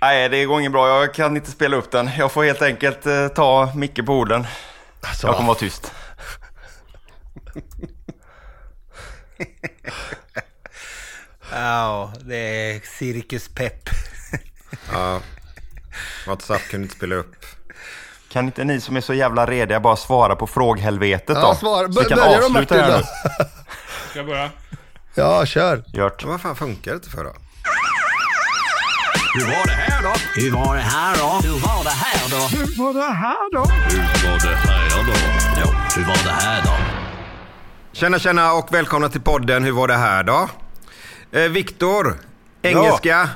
Nej, det går inget bra. Jag kan inte spela upp den. Jag får helt enkelt eh, ta Micke på orden. Alltså, Jag kommer vara tyst. Ja, det är cirkuspepp. Ja. WhatsApp kunde inte spela upp. Kan inte ni som är så jävla rediga bara svara på fråghelvetet då? Ja, svar. Så vi kan Börjar Martin här då? nu. Ska jag börja? Ja, kör. Gjort. Vad fan funkar det inte för då? Hur var det här då? Hur var det här då? Hur var det här då? Hur var det här då? Hur var det här då? Ja, hur var det här då? Tjena tjena och välkomna till podden Hur var det här då? Eh, Viktor, engelska.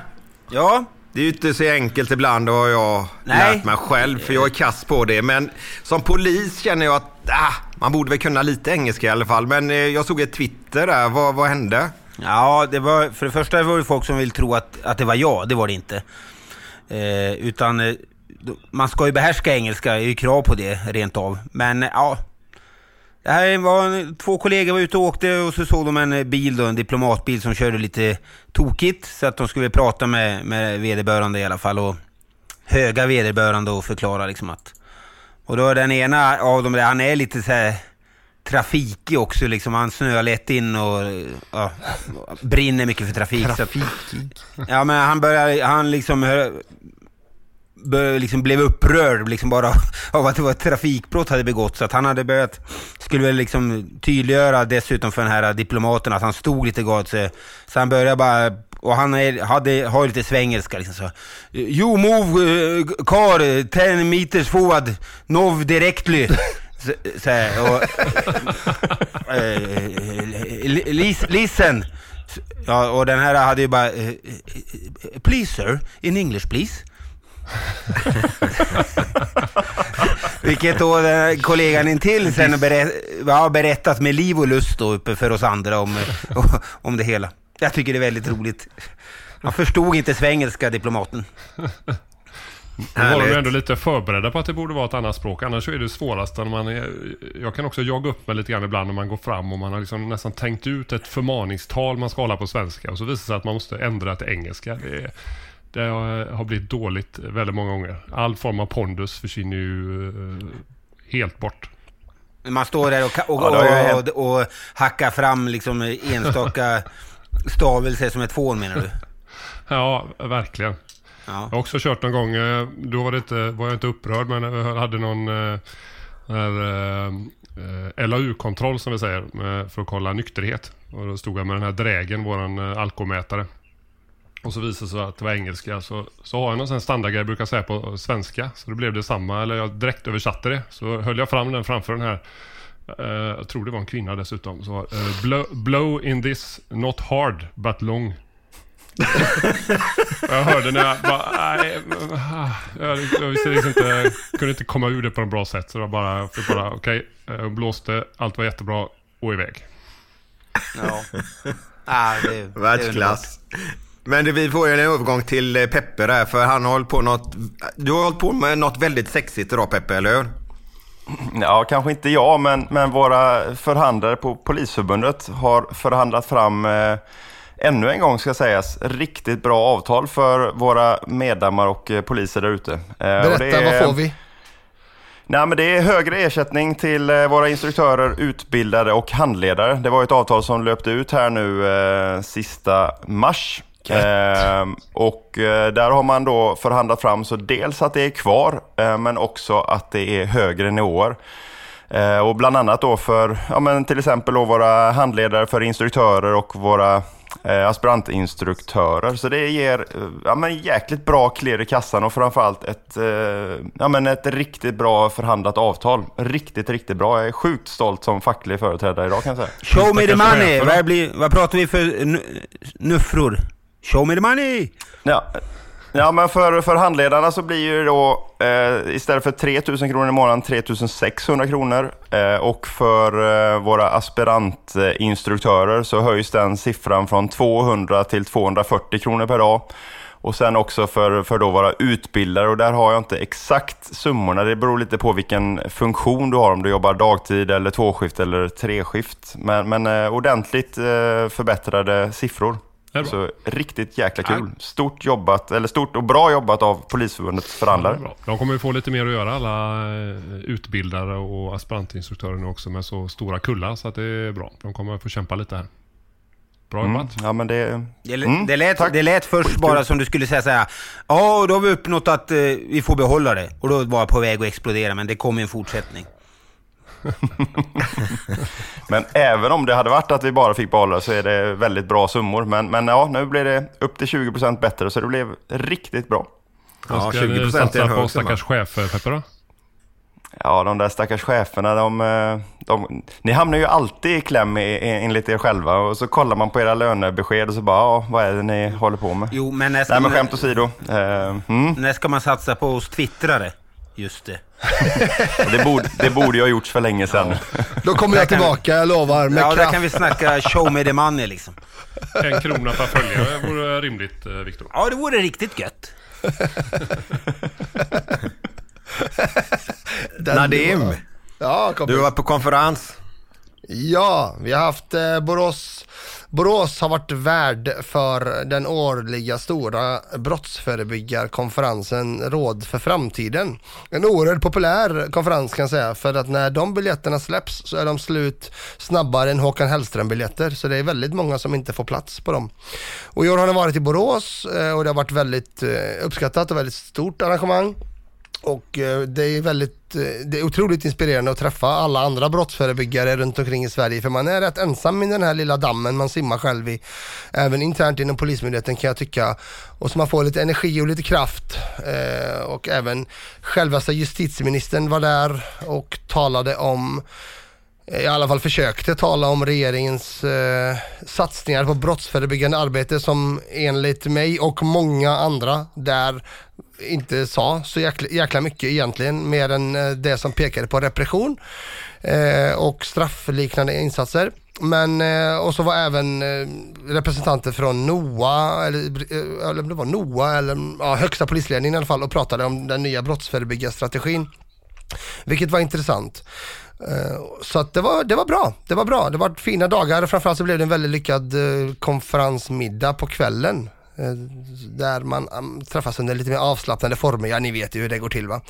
Ja, Det är ju inte så enkelt ibland har jag Nej. lärt mig själv för jag är kass på det. Men som polis känner jag att ah, man borde väl kunna lite engelska i alla fall. Men eh, jag såg ett Twitter där, vad, vad hände? Ja det var, för det första var det folk som ville tro att, att det var jag, det var det inte. Eh, utan eh, man ska ju behärska engelska, det är ju krav på det rent av. Men eh, ja, det här var en- två kollegor var ute och åkte och så såg de en eh, bil då, en diplomatbil som körde lite tokigt. Så att de skulle prata med, med vederbörande i alla fall och höga vederbörande och förklara liksom att... Och då är den ena av dem, han är lite så här trafikig också liksom. Han snöar lätt in och ja, brinner mycket för trafik. Att, ja men han börjar, han liksom hör, bör, liksom blev upprörd liksom bara av att det var ett trafikbrott hade begåtts. Så att han hade börjat, skulle väl liksom tydliggöra dessutom för den här diplomaten att han stod lite galet. Så, så han började bara, och han är, hade, har lite svengelska liksom så. You move uh, car 10 meters forward, nov directly. Så, här, och, eh, li- lis- listen. Ja, och den här hade ju bara... eh, eh, Please sir, in English please. Vilket då den kollegan intill sen har berätt, ja, berättat med liv och lust då uppe för oss andra om, om det hela. Jag tycker det är väldigt roligt. Han förstod inte svengelska, diplomaten. Då var de ändå lite förberedda på att det borde vara ett annat språk. Annars så är det svårast när man är, Jag kan också jaga upp mig lite grann ibland när man går fram och man har liksom nästan tänkt ut ett förmaningstal man ska hålla på svenska. Och så visar det sig att man måste ändra till engelska. Det, det har blivit dåligt väldigt många gånger. All form av pondus försvinner ju eh, helt bort. Man står där och, och, ju och, och, och hackar fram liksom enstaka stavelser som ett fån menar du? Ja, verkligen. Jag har också kört någon gång, eh, då var, det inte, var jag inte upprörd men jag hade någon eh, här, eh, eh LAU-kontroll som vi säger med, för att kolla nykterhet. Och då stod jag med den här drägen, våran eh, alkomätare. Och så visade det sig att det var engelska. Så, så har jag någon sån här standardgrej jag brukar säga på svenska. Så då blev det samma, eller jag direkt översatte det. Så höll jag fram den framför den här eh, jag tror det var en kvinna dessutom. Så, eh, blow, blow in this, not hard but long. jag hörde när jag bara, nej, ah, jag, jag visste liksom inte, kunde inte komma ur det på något bra sätt. Så det var bara, bara okej, okay, blåste, allt var jättebra och iväg. Ja. Ah, det, Världsklass. Men det, vi får ju en övergång till eh, Peppe där, för han har hållit på något... Du har hållit på med något väldigt sexigt idag Peppe, eller hur? Ja, kanske inte jag, men, men våra förhandlare på Polisförbundet har förhandlat fram eh, ännu en gång ska sägas, riktigt bra avtal för våra medlemmar och eh, poliser där ute. Eh, Berätta, är, vad får vi? Nej, men det är högre ersättning till eh, våra instruktörer, utbildare och handledare. Det var ett avtal som löpte ut här nu eh, sista mars. Eh, och eh, där har man då förhandlat fram så dels att det är kvar, men också att det är högre nivåer. Och bland annat då för, ja men till exempel då våra handledare för instruktörer och våra aspirantinstruktörer. Så det ger eh, ja, men jäkligt bra klirr i kassan och framförallt ett, eh, ja, men ett riktigt bra förhandlat avtal. Riktigt, riktigt bra. Jag är sjukt stolt som facklig företrädare idag kan jag säga. Show me the money! Vad, blir, vad pratar vi för nu- nuffror? Show me the money! Ja. Ja, men för, för handledarna så blir ju då eh, istället för 3 000 kronor i månaden 3 600 kronor. Eh, och för eh, våra aspirantinstruktörer så höjs den siffran från 200 till 240 kronor per dag. Och sen också för, för då våra utbildare och där har jag inte exakt summorna. Det beror lite på vilken funktion du har, om du jobbar dagtid eller tvåskift eller treskift. Men, men eh, ordentligt eh, förbättrade siffror. Så riktigt jäkla kul. Stort jobbat, eller stort och bra jobbat av Polisförbundets förhandlare. Bra. De kommer ju få lite mer att göra alla eh, utbildare och aspirantinstruktörer nu också med så stora kullar så att det är bra. De kommer få kämpa lite här. Bra Mm. jobbat. Ja, men det... Det, Mm, det, lät, tack. det lät först bara som du skulle säga såhär, ja då har vi uppnått att eh, vi får behålla det. Och då var jag på väg att explodera, men det kommer en fortsättning. Men även om det hade varit att vi bara fick behålla så är det väldigt bra summor. Men, men ja, nu blir det upp till 20% bättre så det blev riktigt bra. Vad ska ni satsa på stackars chefer, Peppe då? Ja, de där stackars cheferna, de, eh, de, ni hamnar ju alltid i kläm enligt er själva och så kollar man på era lönebesked och så bara, ja, vad är det ni håller på med? Jo, men när ska Nej, men man- skämt åsido. Eh, mm. När ska man satsa på oss twittrare? Just det. det, borde, det borde ju ha gjorts för länge sedan. Då kommer jag tillbaka, jag lovar, med Ja, där kraft. kan vi snacka show me the money liksom. En krona per följare vore rimligt, eh, Viktor. Ja, det vore riktigt gött. Nadim, Ja, kompis. du har varit på konferens. Ja, vi har haft eh, Borås. Borås har varit värd för den årliga stora brottsförebyggarkonferensen Råd för framtiden. En oerhört populär konferens kan jag säga för att när de biljetterna släpps så är de slut snabbare än Håkan Hellström-biljetter så det är väldigt många som inte får plats på dem. Och i år har den varit i Borås eh, och det har varit väldigt eh, uppskattat och väldigt stort arrangemang. Och eh, det är väldigt, eh, det är otroligt inspirerande att träffa alla andra brottsförebyggare runt omkring i Sverige för man är rätt ensam i den här lilla dammen man simmar själv i. Även internt inom Polismyndigheten kan jag tycka. Och så man får lite energi och lite kraft. Eh, och även självaste justitieministern var där och talade om i alla fall försökte tala om regeringens eh, satsningar på brottsförebyggande arbete som enligt mig och många andra där inte sa så jäkla, jäkla mycket egentligen mer än eh, det som pekade på repression eh, och straffliknande insatser. Men, eh, och så var även eh, representanter från NOA, eller, eh, eller det var NOA, eller ja, högsta polisledningen i alla fall och pratade om den nya brottsförebyggande strategin, Vilket var intressant. Eh, Så att det, var, det var bra. Det var bra. Det var fina dagar. Framförallt så blev det en väldigt lyckad eh, konferensmiddag på kvällen. eh, Där man um, träffas under lite mer avslappnade former. Ja, ni vet ju hur det går till va.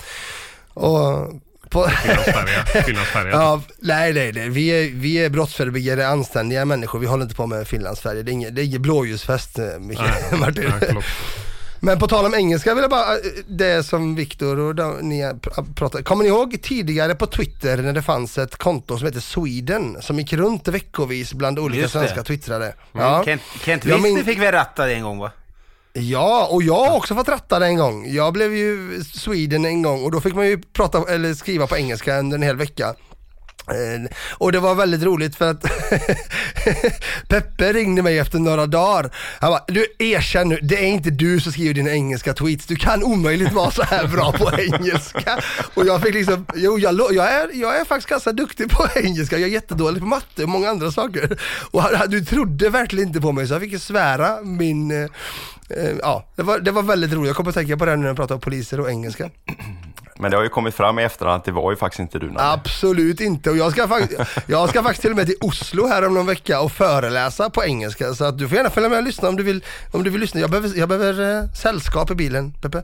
Och på... Finlandsfärja. Ja, nej, nej, nej. Vi är, vi är brottsförebyggare, anständiga människor. Vi håller inte på med Finlandsfärja. Det är ingen, det är ingen blåljusfest, Mikael Nej, Martin. nej. Men på tal om engelska vill jag bara, eh, det som Viktor och de, ni pr- pratade, kommer ni ihåg tidigare på Twitter när det fanns ett konto som heter Sweden som gick runt veckovis bland olika Just det. svenska twittrare? Mm. Kent, Kent Jag Wester min- fick väl ratta det en gång va? Ja, och jag har också fått ratta det en gång. Jag blev ju Sweden en gång och då fick man ju prata, eller skriva på engelska under en hel vecka. Eh, och det var väldigt roligt för att Peppe ringde mig efter några dagar. Han bara, du erkänn nu, det är inte du som skriver dina engelska tweets. Du kan omöjligt vara så här bra på engelska. Och jag fick liksom, jo jag, jag, är, jag är faktiskt ganska duktig på engelska. Jag är jättedålig på matte och många andra saker. Och du trodde verkligen inte på mig så jag fick svära min, eh, eh, ja det var, det var väldigt roligt. Jag kommer att tänka på det nu när jag pratar om poliser och engelska. Men det har ju kommit fram i efterhand att det var ju faktiskt inte du. Nanne. Absolut inte och jag ska, fak- jag ska faktiskt till och med till Oslo här om någon vecka och föreläsa på engelska så att du får gärna följa med och lyssna om du vill, om du vill lyssna. Jag behöver, jag behöver eh, sällskap i bilen, Peppe.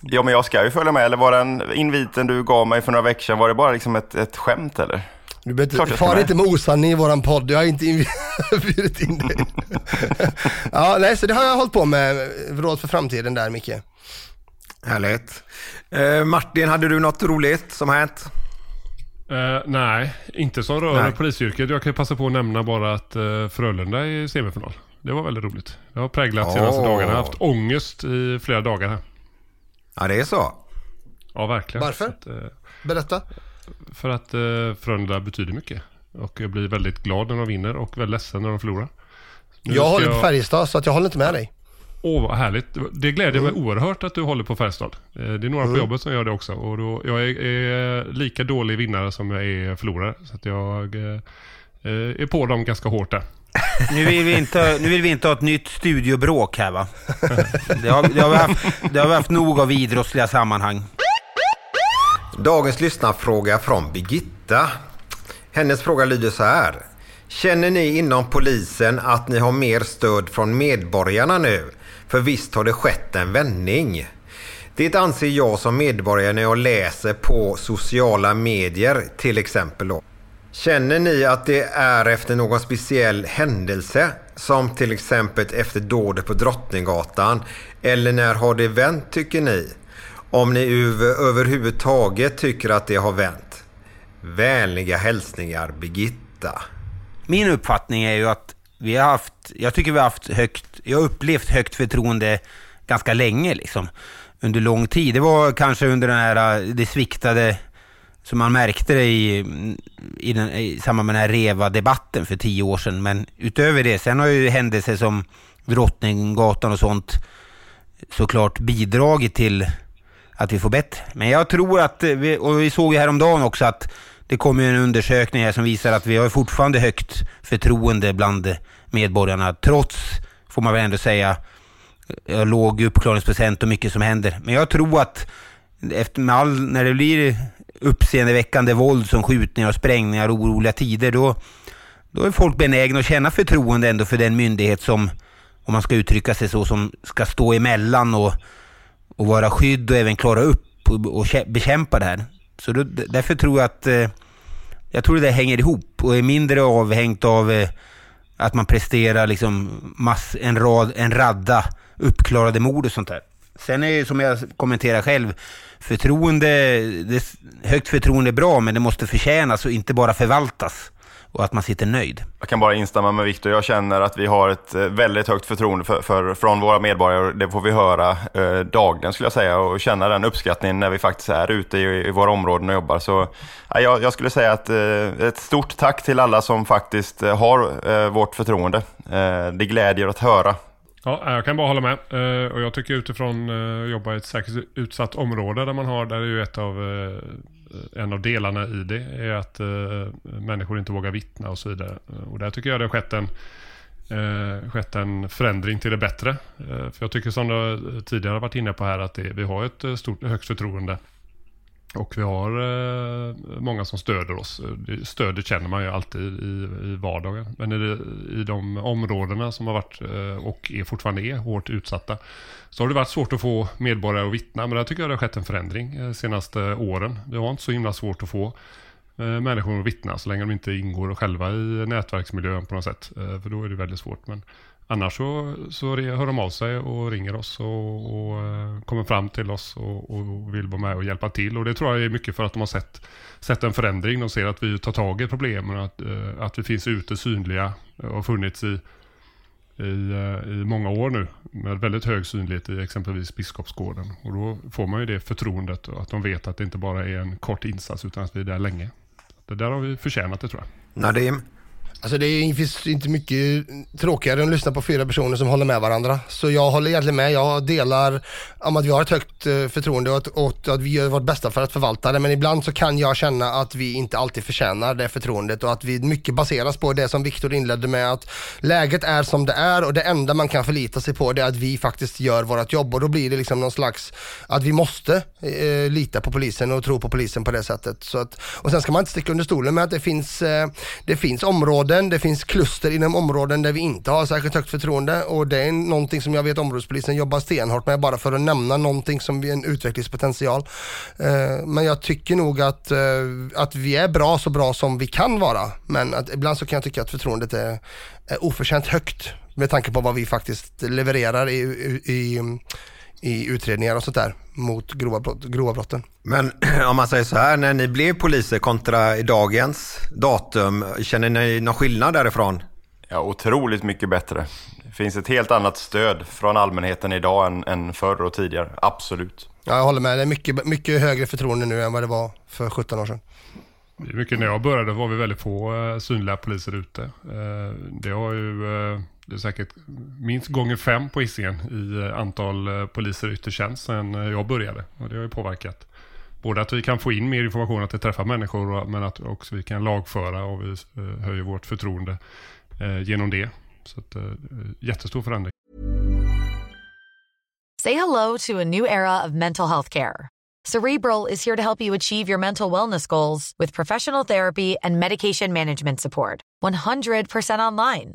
Ja, men jag ska ju följa med. Eller var den inviten du gav mig för några veckor sedan, var det bara liksom ett, ett skämt eller? Du behöver inte, far inte med osanning i våran podd, jag har inte inbjudit in dig. ja, nej, så det har jag hållit på med, råd för framtiden där Micke. Härligt. Eh, Martin, hade du något roligt som hänt? Eh, nej, inte som rör Nej. polisyrket. Jag kan ju passa på att nämna bara att uh, Frölunda är i semifinal. Det var väldigt roligt. Jag har präglat de senaste dagarna. Jag har haft ångest i flera dagar här. Ja, det är så. Ja, verkligen. Varför? Att, eh, Berätta. för att uh, Frölunda betyder mycket. Och jag blir väldigt glad när de vinner och väldigt ledsen när de förlorar. Nu Jag håller på Färjestad så att jag håller inte med dig. Åh, vad härligt. Det glädjer mig Mm. oerhört att du håller på Färjestad. Eh, Det är några på jobbet som gör det också. Och då, jag är, är lika dålig vinnare som jag är förlorare. Så att jag eh, eh, är på dem ganska hårt där. Nu vill, vi inte, nu vill vi inte ha ett nytt studiobråk här va? Det har, det har, vi, haft, det har vi haft nog av idrottsliga sammanhang. Dagens lyssnarfråga från Birgitta. Hennes fråga lyder så här. Känner ni inom polisen att ni har mer stöd från medborgarna nu? För visst har det skett en vändning. Det anser jag som medborgare när jag läser på sociala medier till exempel. Då. Känner ni att det är efter någon speciell händelse som till exempel efter dådet på Drottninggatan? Eller när har det vänt tycker ni? Om ni överhuvudtaget tycker att det har vänt. Vänliga hälsningar Birgitta. Min uppfattning är ju att vi har haft, jag tycker vi har haft högt, jag har upplevt högt förtroende ganska länge liksom. Under lång tid. Det var kanske under den här, äh, det sviktade, som man märkte det i, i, den, i samband med den här REVA-debatten för tio år sedan. Men utöver det, sen har ju händelser som Drottninggatan och sånt såklart bidragit till att vi får bättre. Men jag tror att, eh, vi, och vi såg ju häromdagen också att det kom ju en undersökning här som visar att vi har fortfarande högt förtroende bland medborgarna trots, får man väl ändå säga, eh, låg uppklaringsprocent och mycket som händer. Men jag tror att efter med all, när det blir uppseendeväckande våld som skjutningar och sprängningar och oroliga tider, då, då är folk benägna att känna förtroende ändå för den myndighet som, om man ska uttrycka sig så, som ska stå emellan och, och vara skydd och även klara upp och, och bekämpa det här. Så då, därför tror jag att eh, jag tror det hänger ihop och är mindre avhängt av eh, att man presterar liksom mass, en, rad, en radda uppklarade mord och sånt där. Sen är det som jag kommenterar själv, förtroende, det, högt förtroende är bra men det måste förtjänas och inte bara förvaltas. Och att man sitter nöjd. Jag kan bara instämma med Viktor. Jag känner att vi har ett eh, väldigt högt förtroende för, för, från våra medborgare. Det får vi höra eh, dagligen skulle jag säga och känna den uppskattningen när vi faktiskt är ute i, i våra områden och jobbar. Så ja, jag, jag skulle säga att eh, ett stort tack till alla som faktiskt eh, har eh, vårt förtroende. Eh, det glädjer att höra. Ja, jag kan bara hålla med. Eh, och jag tycker utifrån uh, jobba i ett särskilt utsatt område där man har, där är ju ett av, eh, Eh, en av delarna i det är att eh, människor inte vågar vittna och så vidare. Eh, och där tycker jag det har skett en, eh, skett en förändring till det bättre. Eh, för jag tycker som du tidigare har varit inne på här att det, vi har ett eh, stort, högt förtroende. Och vi har eh, många som stöder oss. Stödet känner man ju alltid i, i vardagen. Men i, i de områdena som har varit eh, och är fortfarande är hårt utsatta så har det varit svårt att få medborgare att vittna. Men där tycker jag det har skett en förändring de senaste åren. Det var inte så himla svårt att få eh, människor att vittna så länge de inte ingår själva i nätverksmiljön på något sätt. Eh, för då är det väldigt svårt. Men annars så, så hör de av sig och ringer oss och, och eh, kommer fram till oss och, och vill vara med och hjälpa till. Och det tror jag är mycket för att de har sett, sett en förändring. De ser att vi tar tag i problemen och att, eh, att vi finns ute synliga och har funnits i i, eh, i många år nu med väldigt hög synlighet i exempelvis Biskopsgården. Och då får man ju det förtroendet och att de vet att det inte bara är en kort insats utan att vi är där länge. det där har vi förtjänat det tror jag. Nadim? Alltså det är- finns inte mycket tråkigare än att lyssna på fyra personer som håller med varandra. Så jag håller egentligen med. Jag delar om att vi har ett högt eh, förtroende och att, och att vi gör vårt bästa för att förvalta det. Men ibland så kan jag känna att vi inte alltid förtjänar det förtroendet och att vi mycket baseras på det som Viktor inledde med att läget är som det är och det enda man kan förlita sig på det är att vi faktiskt gör vårt jobb och då blir det liksom någon slags att vi måste eh, lita på polisen och tro på polisen på det sättet. Så att, och sen ska man inte sticka under stolen med att det finns, eh, det finns områden, det finns kluster inom områden där vi inte har särskilt högt förtroende och det är någonting som jag vet områdespolisen jobbar stenhårt med bara för att nämna någonting som är en utvecklingspotential. Eh, men jag tycker nog att, eh, att vi är bra så bra som vi kan vara men att ibland så kan jag tycka att förtroendet är, är oförtjänt högt med tanke på vad vi faktiskt levererar i, i, i, i utredningar och sånt där mot grova, brott, grova brotten. Men om man säger så här, när ni blev poliser kontra i dagens datum, känner ni någon skillnad därifrån? Ja, otroligt mycket bättre. Det finns ett helt annat stöd från allmänheten idag än, än förr och tidigare. Absolut. Ja, jag håller med. Det är mycket, mycket högre förtroende nu än vad det var för 17 år sedan. Mycket när jag började var vi väldigt få eh, synliga poliser ute. Eh, Det har ju, eh, det är säkert minst gånger fem på Hisingen i eh, antal eh, poliser i yttre tjänst sen eh, jag började. Och det har ju påverkat. Både att vi kan få in mer information, att det träffar människor, men att också vi kan lagföra och vi höjer vårt förtroende genom det. Så att, jättestor förändring. Say hello to a new era of mental health care. Cerebral is here to help you achieve your mental wellness goals with professional therapy and medication management support. 100% online.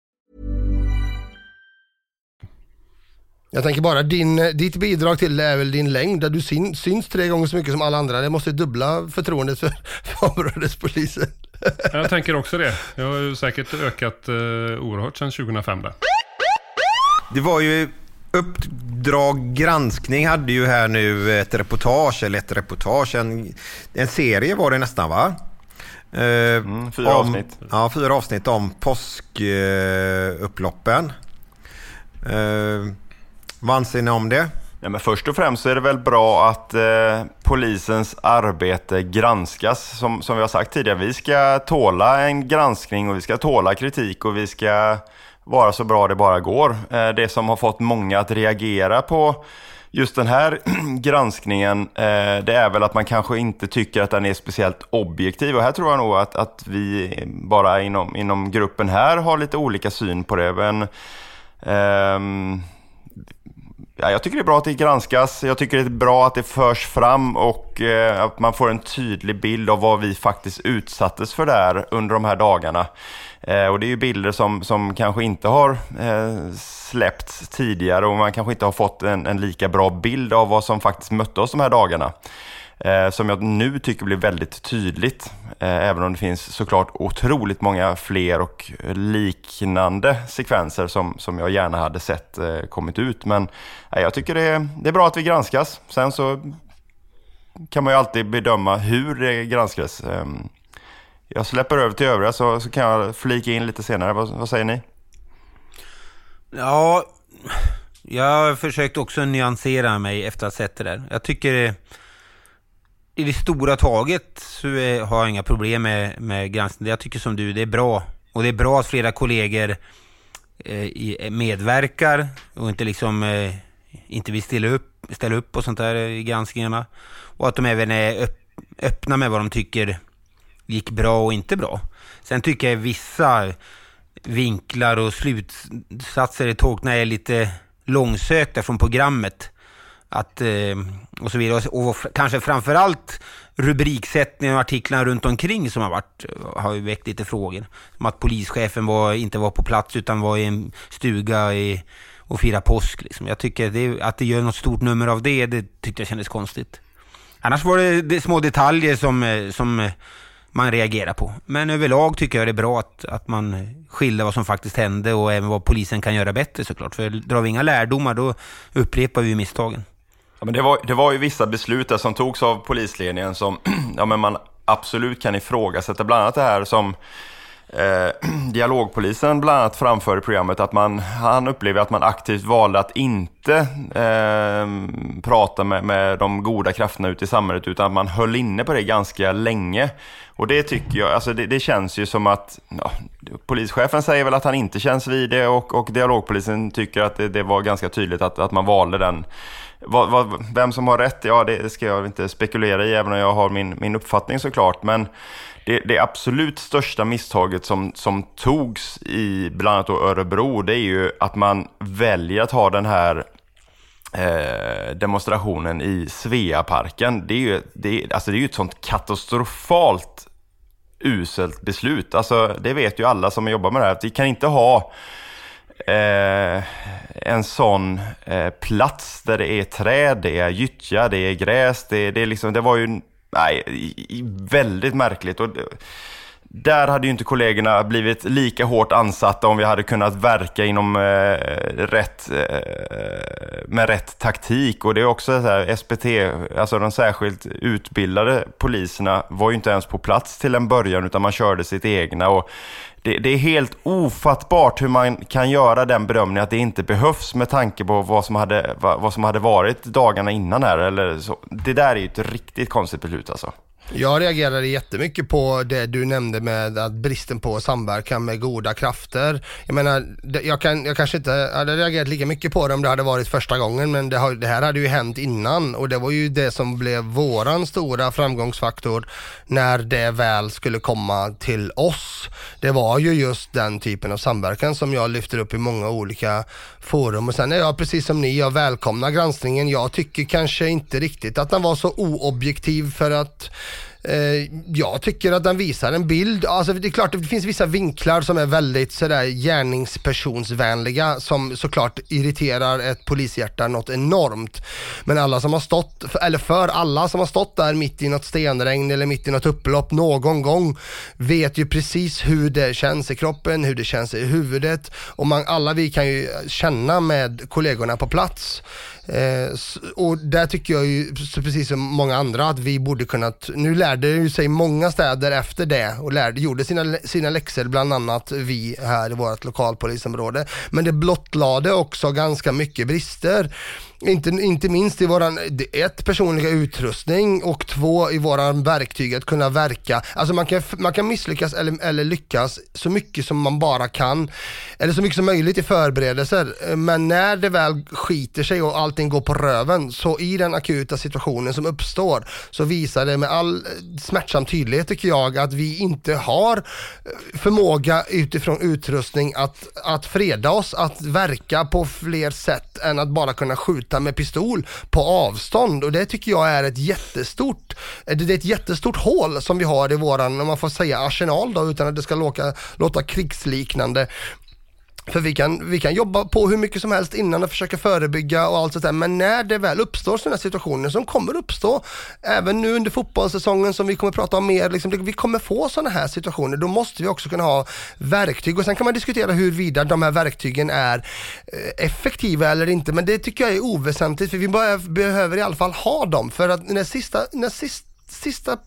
Jag tänker bara, din, ditt bidrag till det är väl din längd, där du syn, syns tre gånger så mycket som alla andra. Det måste dubbla förtroendet för, för områdespolisen. Jag tänker också det. Jag har ju säkert ökat eh, oerhört sedan 2005 där. Det var ju Uppdrag granskning hade ju här nu ett reportage, eller ett reportage, en, en serie var det nästan va? Mm, fyra avsnitt. Ja, fyra avsnitt om påskupploppen. Uh, vad anser ni om det? Ja, men först och främst så är det väl bra att eh, polisens arbete granskas. Som, som vi har sagt tidigare, vi ska tåla en granskning och vi ska tåla kritik och vi ska vara så bra det bara går. Eh, det som har fått många att reagera på just den här granskningen, eh, det är väl att man kanske inte tycker att den är speciellt objektiv. Och här tror jag nog att, att vi bara inom, inom gruppen här har lite olika syn på det. Men, ehm, Ja, jag tycker det är bra att det granskas. Jag tycker det är bra att det förs fram och eh, att man får en tydlig bild av vad vi faktiskt utsattes för där under de här dagarna. Eh, och det är ju bilder som, som kanske inte har eh, släppts tidigare och man kanske inte har fått en, en lika bra bild av vad som faktiskt mötte oss de här dagarna. Eh, som jag nu tycker blir väldigt tydligt. Eh, även om det finns såklart otroligt många fler och liknande sekvenser som, som jag gärna hade sett eh, kommit ut. Men eh, jag tycker det är, det är bra att vi granskas. Sen så kan man ju alltid bedöma hur det granskas. Ehm, jag släpper över till övriga så, så kan jag flika in lite senare. Vad, vad säger ni? Ja, jag har försökt också nyansera mig efter att ha sett det där. Jag tycker i det stora taget så har jag inga problem med, med granskningen. Jag tycker som du, det är bra. Och det är bra att flera kollegor eh, medverkar och inte liksom eh, inte vill ställa upp, ställa upp och sånt där i granskningarna. Och att de även är öpp, öppna med vad de tycker gick bra och inte bra. Sen tycker jag vissa vinklar och slutsatser i tolkningar är lite långsökta från programmet. Att, eh, och så vidare. Och kanske framförallt rubriksättningen och artiklarna runt omkring som har varit, eh, har ju väckt lite frågor. Som att polischefen var, inte var på plats utan var i en stuga i, och firade påsk. Liksom. Jag tycker det, att det gör något stort nummer av det, det tyckte jag kändes konstigt. Annars var det, det små detaljer som, eh, som eh, man reagerar på. Men överlag tycker jag det är bra att, att man skildrar vad som faktiskt hände och även vad polisen kan göra bättre såklart. För drar vi inga lärdomar då upprepar vi misstagen. Ja, men det, var, det var ju vissa beslut där som togs av polisledningen som ja, men man absolut kan ifrågasätta. Bland annat det här som eh, dialogpolisen bland annat framför i programmet att man, han upplever att man aktivt valde att inte eh, prata med, med de goda krafterna ute i samhället utan att man höll inne på det ganska länge. Och det tycker jag, alltså det, det känns ju som att ja, polischefen säger väl att han inte känns vid det och, och dialogpolisen tycker att det, det var ganska tydligt att, att man valde den vad, vad, vem som har rätt, ja det ska jag inte spekulera i, även om jag har min, min uppfattning såklart. Men det, det absolut största misstaget som, som togs i bland annat Örebro, det är ju att man väljer att ha den här eh, demonstrationen i Sveaparken. Det är ju, det, alltså det är ett sånt katastrofalt uselt beslut. Alltså, det vet ju alla som jobbar med det här. Vi kan inte ha eh, en sån eh, plats där det är träd, det är gyttja, det är gräs. Det, det, är liksom, det var ju nej, väldigt märkligt. Och, där hade ju inte kollegorna blivit lika hårt ansatta om vi hade kunnat verka inom eh, rätt, eh, med rätt taktik. Och det är också så här, SPT, alltså de särskilt utbildade poliserna var ju inte ens på plats till en början utan man körde sitt egna. Och det, det, är helt ofattbart hur man kan göra den bedömningen att det inte behövs med tanke på vad som hade, vad, vad som hade varit dagarna innan här. Eller så. Det där är ju ett riktigt konstigt beslut alltså. Jag reagerade jättemycket på det du nämnde med att bristen på samverkan med goda krafter. Jag menar, jag, kan, jag kanske inte hade reagerat lika mycket på det om det hade varit första gången, men det, har, det här hade ju hänt innan och det var ju det som blev våran stora framgångsfaktor när det väl skulle komma till oss. Det var ju just den typen av samverkan som jag lyfter upp i många olika forum och sen är jag precis som ni, jag välkomnar granskningen. Jag tycker kanske inte riktigt att den var så oobjektiv för att Eh, jag tycker att den visar en bild, alltså det är klart det finns vissa vinklar som är väldigt sådär gärningspersonsvänliga som såklart irriterar ett polishjärta något enormt. Men alla som har stått, eller för alla som har stått där mitt i något stenregn eller mitt i något upplopp någon gång vet ju precis hur det känns i kroppen, hur det känns i huvudet och man, alla vi kan ju känna med kollegorna på plats. Eh, och där tycker jag ju, precis som många andra, att vi borde kunnat, nu lärde ju sig många städer efter det och lärde, gjorde sina, sina läxor, bland annat vi här i vårt lokalpolisområde. Men det blottlade också ganska mycket brister. Inte, inte minst i våran, ett, personliga utrustning och två, i våran verktyg att kunna verka. Alltså man kan, man kan misslyckas eller, eller lyckas så mycket som man bara kan. Eller så mycket som möjligt i förberedelser. Men när det väl skiter sig och allting går på röven, så i den akuta situationen som uppstår, så visar det med all smärtsam tydlighet tycker jag att vi inte har eh, förmåga utifrån utrustning att, att freda oss, att verka på fler sätt än att bara kunna skjuta skjuta med pistol på avstånd och det tycker jag är ett jättestort, eh, det är ett jättestort hål som vi har i våran, om man får säga arsenal då utan att det ska låta, låta krigsliknande. För vi kan, vi kan jobba på hur mycket som helst innan och försöka förebygga och allt sånt där. Men när det väl uppstår sådana situationer som kommer uppstå, även nu under fotbollssäsongen som vi kommer prata om mer, liksom, vi kommer få sådana här situationer. Då måste vi också kunna ha verktyg och sen kan man diskutera huruvida de här verktygen är eh, effektiva eller inte. Men det tycker jag är oväsentligt för vi behöver i alla fall ha dem för att när sista, när sista sista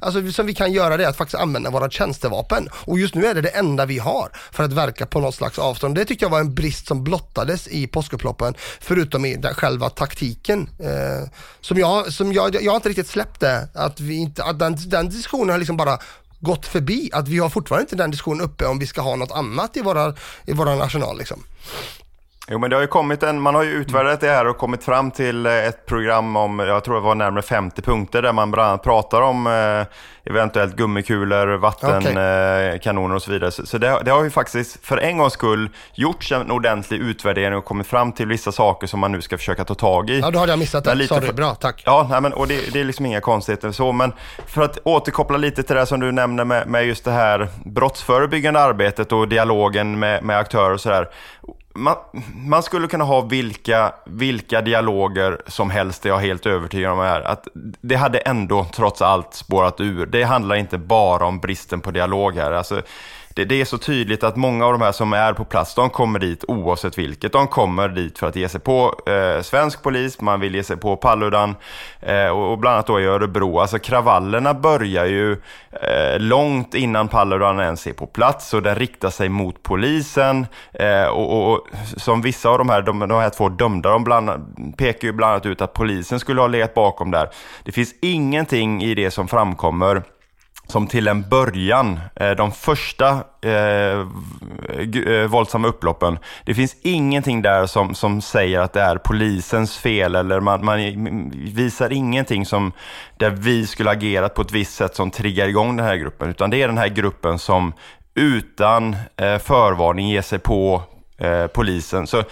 alltså, som vi kan göra det är att faktiskt använda våra tjänstevapen. Och just nu är det det enda vi har för att verka på något slags avstånd. Det tycker jag var en brist som blottades i påskupploppen, förutom i den själva taktiken. Eh, som jag, som jag, jag har inte riktigt släppt det, att, vi inte, att den, den diskussionen har liksom bara gått förbi. Att vi har fortfarande inte den diskussionen uppe om vi ska ha något annat i våra, i våran arsenal liksom. Jo men det har ju kommit en, man har ju utvärderat det här och kommit fram till eh, ett program om, jag tror det var närmare 50 punkter där man bland annat pratar om eh, eventuellt gummikulor, vattenkanoner Okay. och så vidare. Så, det, det har ju faktiskt för en gångs skull gjorts en ordentlig utvärdering och kommit fram till vissa saker som man nu ska försöka ta tag i. Ja, då hade jag missat det. lite Sorry, för- bra, tack. Ja, nej, men, och det, det är liksom inga konstigheter så, men för att återkoppla lite till det som du nämner med, med just det här brottsförebyggande arbetet och dialogen med, med aktörer och sådär. Man, man skulle kunna ha vilka, vilka dialoger som helst, det är jag helt övertygad om är. Att det hade ändå trots allt spårat ur. Det handlar inte bara om bristen på dialog här. Alltså, det, det är så tydligt att många av de här som är på plats, de kommer dit oavsett vilket. De kommer dit för att ge sig på eh, svensk polis, man vill ge sig på Paludan eh, och, och bland annat då i Örebro. Alltså kravallerna börjar ju eh, långt innan Paludan ens är på plats och den riktar sig mot polisen. Eh, och, och, och som vissa av de här, de, de här två dömda, de bland, pekar ju bland annat ut att polisen skulle ha legat bakom där. Det finns ingenting i det som framkommer som till en början, de första eh, eh, våldsamma upploppen, det finns ingenting där som, som säger att det är polisens fel eller man, man visar ingenting som där vi skulle agerat på ett visst sätt som triggar igång den här gruppen, utan det är den här gruppen som utan eh, förvarning ger sig på eh, polisen. Så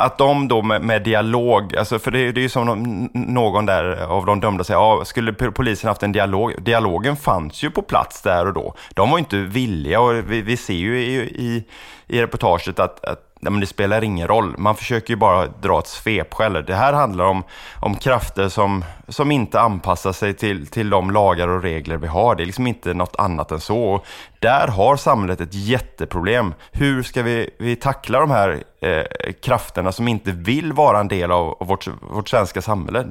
att de då med, med dialog, alltså för det, det är ju som de, någon där av de dömda säger, ja, skulle polisen haft en dialog? Dialogen fanns ju på plats där och då. De var ju inte villiga och vi, vi ser ju i, i, i reportaget att, att nej, men det spelar ingen roll. Man försöker ju bara dra ett svepskäl. Det här handlar om, om krafter som, som inte anpassar sig till, till de lagar och regler vi har. Det är liksom inte något annat än så. Och där har samhället ett jätteproblem. Hur ska vi, vi tackla de här eh, krafterna som inte vill vara en del av, av vårt, vårt svenska samhälle?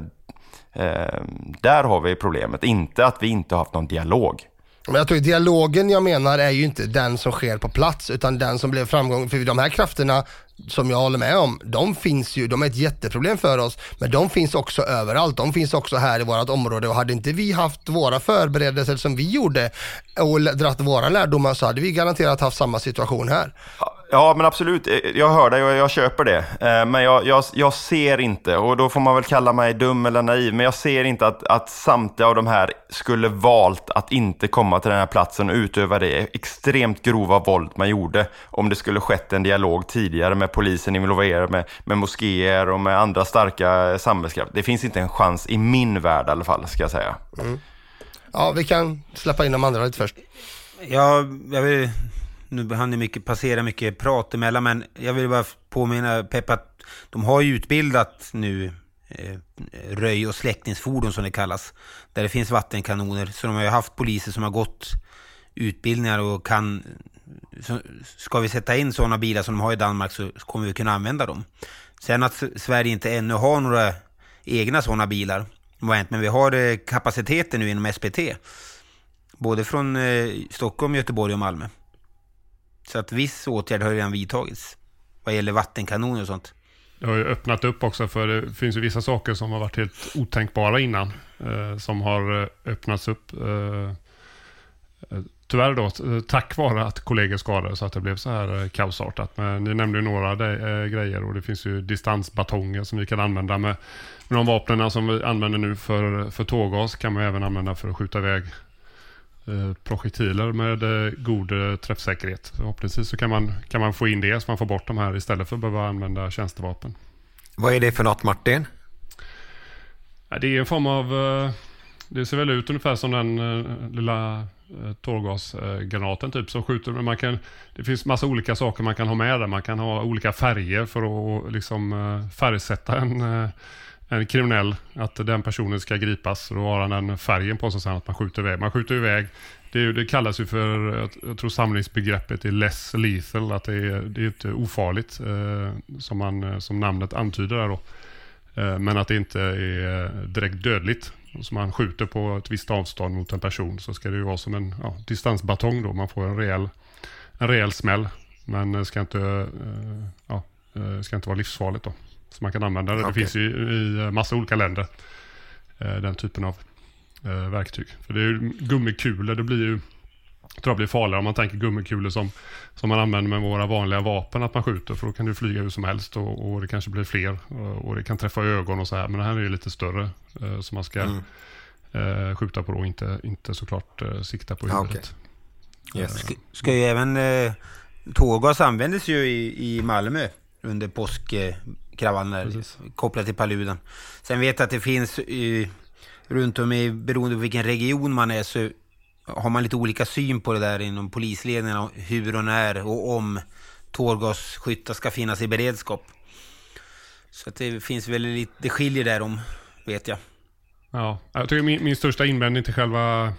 Eh, där har vi problemet, inte att vi inte har haft någon dialog. Men jag tror dialogen jag menar är ju inte den som sker på plats utan den som blev framgång. För de här krafterna som jag håller med om, de finns ju, de är ett jätteproblem för oss. Men de finns också överallt. De finns också här i vårt område och hade inte vi haft våra förberedelser som vi gjorde och dratt våra lärdomar så hade vi garanterat haft samma situation här. Ja, men absolut. Eh, Jag hör dig och jag köper det. Eh, Men jag, jag, jag ser inte, och då får man väl kalla mig dum eller naiv, men jag ser inte att, att samtliga av de här skulle valt att inte komma till den här platsen och utöva det extremt grova våld man gjorde om det skulle skett en dialog tidigare med polisen involverad, med, med moskéer och med andra starka samhällskrafter. Det finns inte en chans i min värld i alla fall, ska jag säga. Ja, vi kan släppa in de andra lite först. Ja, jag vill, nu hann det mycket, passera mycket prat emellan, men jag vill bara påminna Pepp att de har ju utbildat nu eh, röj och släckningsfordon som det kallas, där det finns vattenkanoner. Så de har ju haft poliser som har gått utbildningar och kan... Så ska vi sätta in sådana bilar som de har i Danmark så kommer vi kunna använda dem. Sen att Sverige inte ännu har några egna sådana bilar, men vi har eh, kapaciteten nu inom SPT. Både från eh, Stockholm, Göteborg och Malmö. Så att viss åtgärd har redan vidtagits. Vad gäller vattenkanoner och sånt. Det har ju öppnat upp också för det finns ju vissa saker som har varit helt otänkbara innan. Eh, som har eh, öppnats upp. Eh, eh tyvärr då, eh, tack vare att kollegor skadades så att det blev så här kaosartat. Men ni nämnde ju några de, eh, grejer och det finns ju distansbatonger som vi kan använda med, med de vapnen som vi använder nu för, för tårgas kan man även använda för att skjuta iväg projektiler med eh, god eh, träffsäkerhet. Förhoppningsvis så kan man, kan man få in det så man får bort de här istället för att behöva använda tjänstevapen. Vad är det för något Martin? Det är en form av... eh, Det ser väl ut ungefär som den eh, lilla eh, tårgasgranaten typ som skjuter. Men man kan, det finns massa olika saker man kan ha med där. Man kan ha olika färger för att liksom eh, färgsätta en, eh, en kriminell. Att den personen ska gripas. Då har han den färgen på sig sen att man skjuter iväg. Man skjuter iväg. Det, är det kallas ju för, jag- tror samlingsbegreppet är less lethal. Att det är, det är inte ofarligt eh, som, man, eh, som namnet antyder där då. Eh, Men att det inte är direkt dödligt. Så man skjuter på ett visst avstånd mot en person så ska det ju vara som en ja, distansbatong då. Man får en rejäl, en rejäl smäll. Men det ska inte, eh, ja, eh, ska inte vara livsfarligt då. Så man kan använda det. Det Okej. finns ju i massa olika länder. eh, Den typen av eh, verktyg. För det är ju gummikulor. Det blir ju jag tror jag blir farligare om man tänker gummikulor som, som man använder med våra vanliga vapen att man skjuter. För då kan du flyga hur som helst och, och det kanske blir fler. Och, och det kan träffa ögon och så här. Men det här är ju lite större. Eh, som man ska Mm. eh, skjuta på då. Inte, inte såklart eh, sikta på Ja, huvudet. Yes. Ska, ska ju även... Eh, tårgas användes ju i, i Malmö under påskkravallerna Precis. kopplat till Paludan. Sen vet jag att det finns eh, runt om i, beroende på vilken region man är, så har man lite olika syn på det där inom polisledningen, hur och när och om tårgasskyttar ska finnas i beredskap. Så att det finns väl lite, det skiljer där om, vet jag. Ja, jag tycker min, min största invändning till själva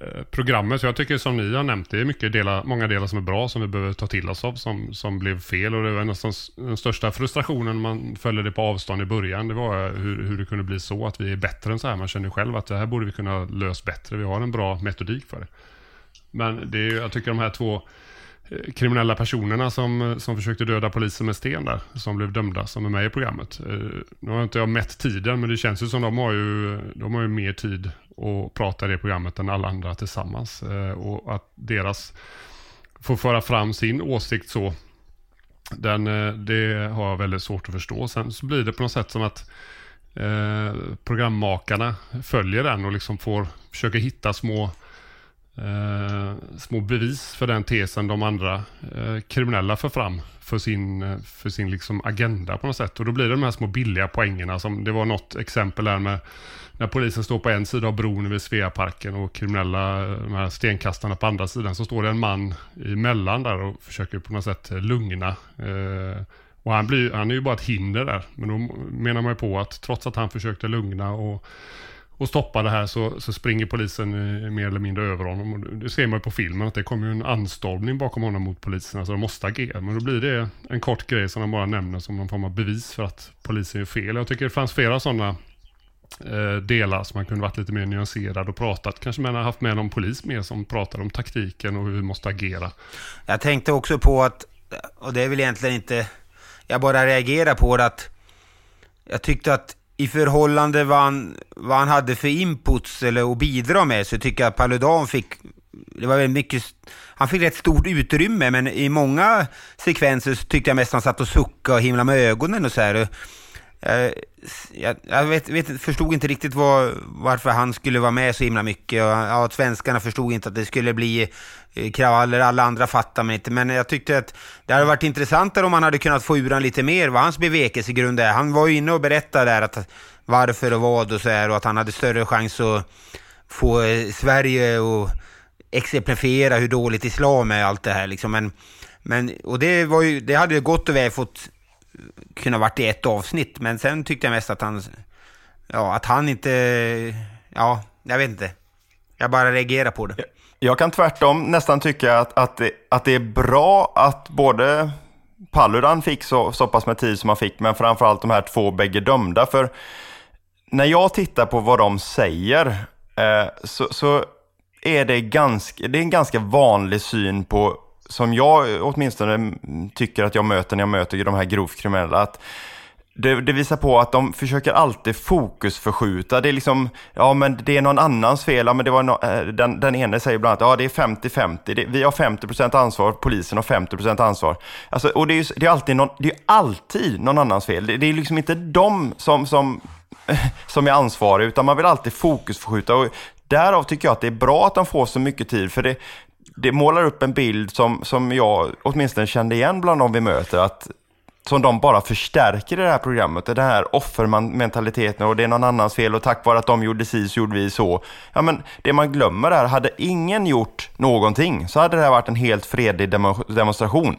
Eh, programmet, så jag tycker som ni har nämnt, det är mycket delar, många delar som är bra, som vi behöver ta till oss av, som, som blev fel. Och det var nästan den största frustrationen när man följde det på avstånd i början, det var hur, hur det kunde bli så att vi är bättre än så här. Man känner själv att det här borde vi kunna lösa bättre. Vi har en bra metodik för det. Men det är, ju- jag tycker de här två eh, kriminella personerna som, som försökte döda polisen med sten där, som blev dömda, som är med i programmet. Eh, nu har inte jag mätt tiden, men det känns ju som de har ju, de har ju mer tid och prata i det programmet än alla andra tillsammans. Eh, Och att deras får föra fram sin åsikt så, den, eh, det har jag väldigt svårt att förstå. Sen så blir det på något sätt som att eh, programmakarna följer den och liksom får försöka hitta små eh, små bevis för den tesen de andra eh, kriminella för fram för sin, för sin liksom agenda på något sätt. Och då blir det de här små billiga poängerna som det var något exempel där med när polisen står på en sida av bron vid Sveaparken och kriminella, de här stenkastarna på andra sidan, så står det en man emellan där och försöker på något sätt lugna. Eh, och han, blir, han är ju bara ett hinder där. Men då menar man ju på att trots att han försökte lugna och och stoppa det här så, så springer polisen mer eller mindre över honom. Och det ser man ju på filmen att det kommer ju en anstormning bakom honom mot polisen. Alltså de måste agera. Men då blir det en kort grej som de bara nämner som någon form av bevis för att polisen gör fel. Jag tycker det fanns flera sådana Eh, delar som man kunde varit lite mer nyanserad och pratat. Kanske man har haft med någon polis med som pratar om taktiken och hur vi måste agera. Jag tänkte också på att, och det är väl egentligen inte, jag bara reagerar på det att jag tyckte att i förhållande vad han, vad han hade för inputs eller att bidra med så tycker jag att Paludan fick, det var väldigt mycket, han fick rätt stort utrymme men i många sekvenser så tyckte jag mest han satt och suckade och himlade med ögonen och så här. Eh, jag, jag, vet, vet, förstod inte riktigt var, varför han skulle vara med så himla mycket. Och, ja, att svenskarna förstod inte att det skulle bli eh, kravaller, alla andra fattar mig inte. Men jag tyckte att det hade varit intressantare om man hade kunnat få ur han lite mer vad hans bevekelsegrund är. Han var ju inne och berättade där att varför och vad och så här och att han hade större chans att få eh, Sverige att exemplifiera hur dåligt islam är och allt det här liksom. Men, men, och det, var ju, det hade ju gott och väl fått kunna varit i ett avsnitt, men sen tyckte jag mest att han, ja, att han inte, ja, jag vet inte. Jag bara reagerar på det. Jag kan tvärtom nästan tycka att, att, det, att det är bra att både Paludan fick så, så pass med tid som han fick, men framförallt de här två bägge dömda. För när jag tittar på vad de säger eh, så, så är det, ganska, det är en ganska vanlig syn på, som jag åtminstone tycker att jag möter när jag möter de här grovt kriminella, att det, det visar på att de försöker alltid fokusförskjuta. Det är liksom, ja men det är någon annans fel. Ja, men det var no, eh, den, den ene säger bland annat, ja det är 50-50. Vi har 50% ansvar, polisen har 50% ansvar. Alltså, och det är, ju, det är, alltid någon, det är alltid någon annans fel. Det, det är liksom inte de som, som, som är ansvariga, utan man vill alltid fokusförskjuta. Och därav tycker jag att det är bra att de får så mycket tid, för det, det målar upp en bild som, som jag åtminstone kände igen bland de vi möter. Att som de bara förstärker i det här programmet. Den här offermentaliteten och det är någon annans fel och tack vare att de gjorde si så gjorde vi så. Ja, men det man glömmer är, hade ingen gjort någonting så hade det här varit en helt fredlig demonstration.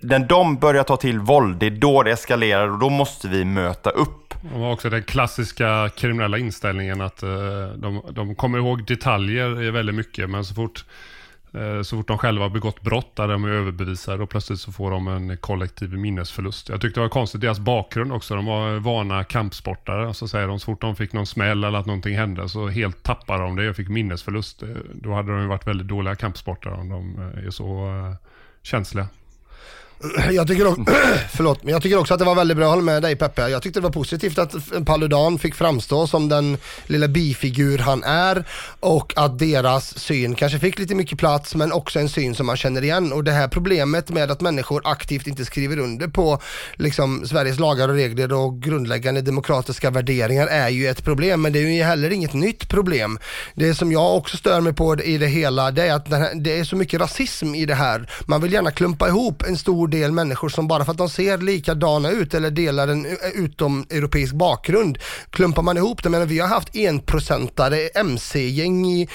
När de börjar ta till våld, det är då det eskalerar och då måste vi möta upp. De har också den klassiska kriminella inställningen att eh, de, de kommer ihåg detaljer väldigt mycket, men så fort Eh, så fort de själva har begått brott där de är överbevisade och plötsligt så får de en kollektiv minnesförlust. Jag tyckte det var konstigt, deras bakgrund också. De var vana kampsportare. Så säger de så fort de fick någon smäll eller att någonting hände så helt tappade de det och fick minnesförlust. Eh, då hade de ju varit väldigt dåliga kampsportare om de eh, är så känsliga. Jag tycker, också, förlåt, men jag tycker också att det var väldigt bra, jag håller med dig Peppe. Jag tyckte det var positivt att Paludan fick framstå som den lilla bifigur han är och att deras syn kanske fick lite mycket plats men också en syn som man känner igen. Och det här problemet med att människor aktivt inte skriver under på liksom, Sveriges lagar och regler och grundläggande demokratiska värderingar är ju ett problem men det är ju heller inget nytt problem. Det som jag också stör mig på i det hela det är att det är så mycket rasism i det här. Man vill gärna klumpa ihop en stor del människor som bara för att de ser likadana ut eller delar en eh, utomeuropeisk bakgrund klumpar man ihop det. Men vi har haft enprocentare MC-gäng i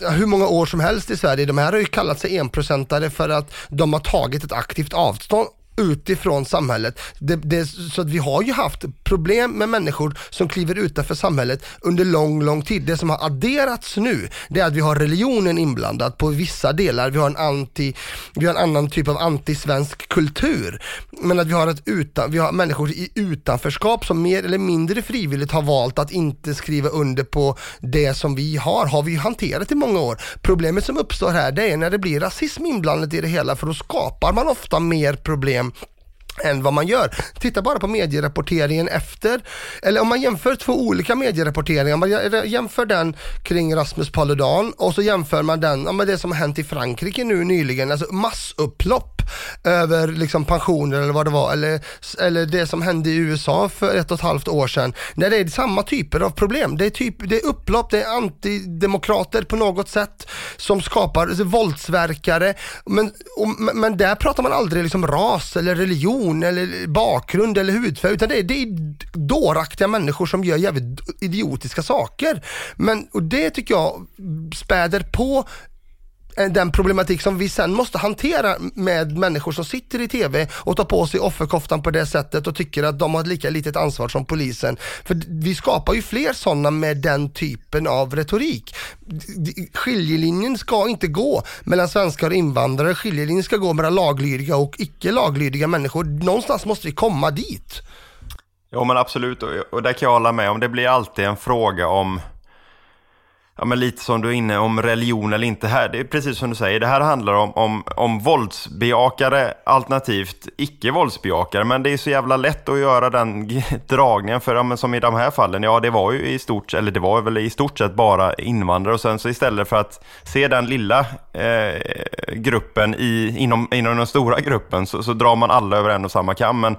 hur många år som helst i Sverige. De här har ju kallat sig enprocentare för att de har tagit ett aktivt avstånd utifrån samhället. Det, det, så att vi har ju haft problem med människor som kliver utanför samhället under lång, lång tid. Det som har adderats nu, det är att vi har religionen inblandad på vissa delar. Vi har en anti, vi har en annan typ av antisvensk kultur. Men att vi har, ett utan, vi har människor i utanförskap som mer eller mindre frivilligt har valt att inte skriva under på det som vi har, har vi ju hanterat i många år. Problemet som uppstår här, det är när det blir rasism inblandat i det hela, för då skapar man ofta mer problem Um, än vad man gör. Titta bara på medierapporteringen efter, eller om man jämför två olika medierapporteringar, man jämför den kring Rasmus Paludan och så jämför man den ja, med det som har hänt i Frankrike nu nyligen, alltså massupplopp över liksom pensioner eller vad det var, eller, eller det som hände i USA för ett och ett halvt år sedan. När det är samma typer av problem. Det är, typ, det är upplopp, det är antidemokrater på något sätt som skapar alltså, våldsverkare. Men, och, men där pratar man aldrig liksom ras eller religion eller bakgrund eller hudfärg utan det är, det är dåraktiga människor som gör jävligt idiotiska saker. Men, och det tycker jag späder på Eh, den problematik som vi sen måste hantera med människor som sitter i TV och tar på sig offerkoftan på det sättet och tycker att de har ett lika litet ansvar som polisen. För vi skapar ju fler sådana med den typen av retorik. Skiljelinjen ska inte gå mellan svenskar och invandrare, skiljelinjen ska gå mellan laglydiga och icke laglydiga människor. Någonstans måste vi komma dit. Jo men absolut, och, och där kan jag hålla med om. Det blir alltid en fråga om, ja men lite som du är inne om religion eller inte här. Det är precis som du säger, det här handlar om, om, om våldsbejakare alternativt icke-våldsbejakare. Men det är så jävla lätt att göra den dragningen för, ja, men som i de här fallen, ja det var ju i stort, eller det var väl i stort sett bara invandrare. Och sen så istället för att se den lilla eh, gruppen i, inom, inom den stora gruppen så, så drar man alla över en och samma kam. Men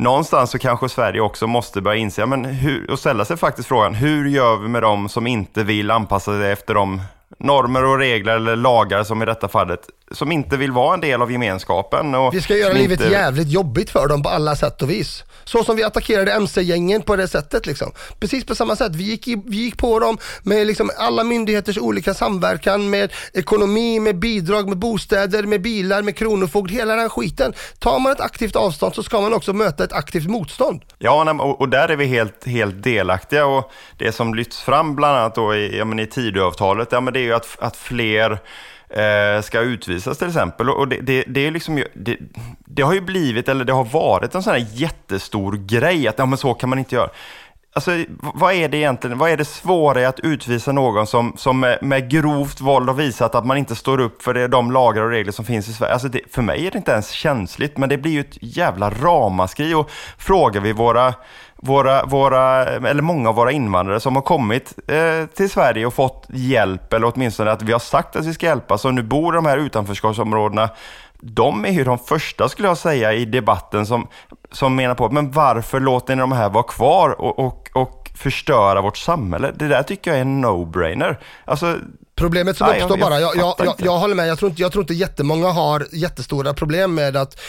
någonstans så kanske Sverige också måste börja inse, men hur, och ställa sig faktiskt frågan, hur gör vi med dem som inte vill anpassa sig efter de normer och regler eller lagar som i detta fallet, som inte vill vara en del av gemenskapen. Och Vi ska göra livet inte- jävligt jobbigt för dem på alla sätt och vis. Så som vi attackerade MC-gängen på det sättet liksom. Precis på samma sätt. Vi gick, i, vi gick på dem med liksom alla myndigheters olika samverkan med ekonomi, med bidrag, med bostäder, med bilar, med kronofogd, hela den skiten. Tar man ett aktivt avstånd så ska man också möta ett aktivt motstånd. Ja, och där är vi helt, helt delaktiga. Och det som lyfts fram bland annat då i, ja, men i Tidöavtalet, ja, men det är ju att, att fler eh, ska utvisas till exempel. Och det, det, det, är liksom, ju- det, det har ju blivit, eller det har varit en sån här jättestor grej att ja, men så kan man inte göra. Alltså, vad är det egentligen, vad är det svåra i att utvisa någon som, som med, med grovt våld har visat att man inte står upp för det, de lagar och regler som finns i Sverige? Alltså det, för mig är det inte ens känsligt, men det blir ju ett jävla ramaskri och frågar vi våra, våra, våra, eller många av våra invandrare som har kommit eh, till Sverige och fått hjälp, eller åtminstone att vi har sagt att vi ska hjälpa, som nu bor i de här utanförskapsområdena, de är ju de första skulle jag säga i debatten som, som menar på, men varför låter ni de här vara kvar och, och, och förstöra vårt samhälle? Det där tycker jag är en no-brainer. Alltså, Problemet som Nej, uppstår jag bara, jag, jag, jag håller med, jag tror, inte, jag tror inte jättemånga har jättestora problem med att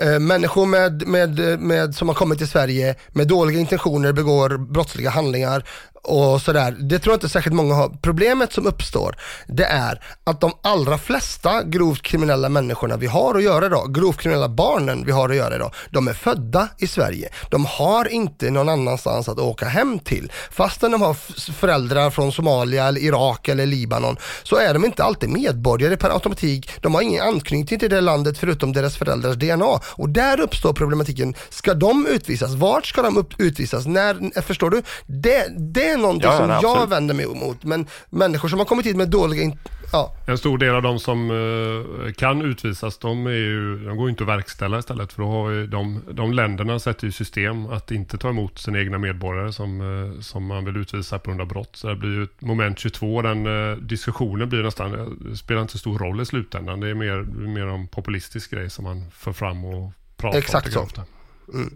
eh, människor med, med, med, som har kommit till Sverige med dåliga intentioner begår brottsliga handlingar och sådär. Det tror jag inte särskilt många har. Problemet som uppstår, det är att de allra flesta grovt kriminella människorna vi har att göra idag, grovt kriminella barnen vi har att göra idag, de är födda i Sverige. De har inte någon annanstans att åka hem till. Fastän de har föräldrar från Somalia, eller Irak eller Libanon, så är de inte alltid medborgare per automatik. De har ingen anknytning till det landet förutom deras föräldrars DNA. Och där uppstår problematiken. Ska de utvisas? Vart ska de upp utvisas? När, förstår du? Det, det är någonting Ja, som absolut. jag vänder mig emot. Men människor som har kommit hit med dåliga... Ja, En stor del av de som eh, kan utvisas, de, är ju, de går inte att verkställa istället. För då har de, de länderna sätter ju system att inte ta emot sina egna medborgare som, eh, som man vill utvisa på grund av brott. Så det blir ju ett moment 22, den eh, diskussionen blir nästan, spelar inte så stor roll i slutändan. Det är mer, mer en populistisk grej som man för fram och pratar Exakt om. jag så.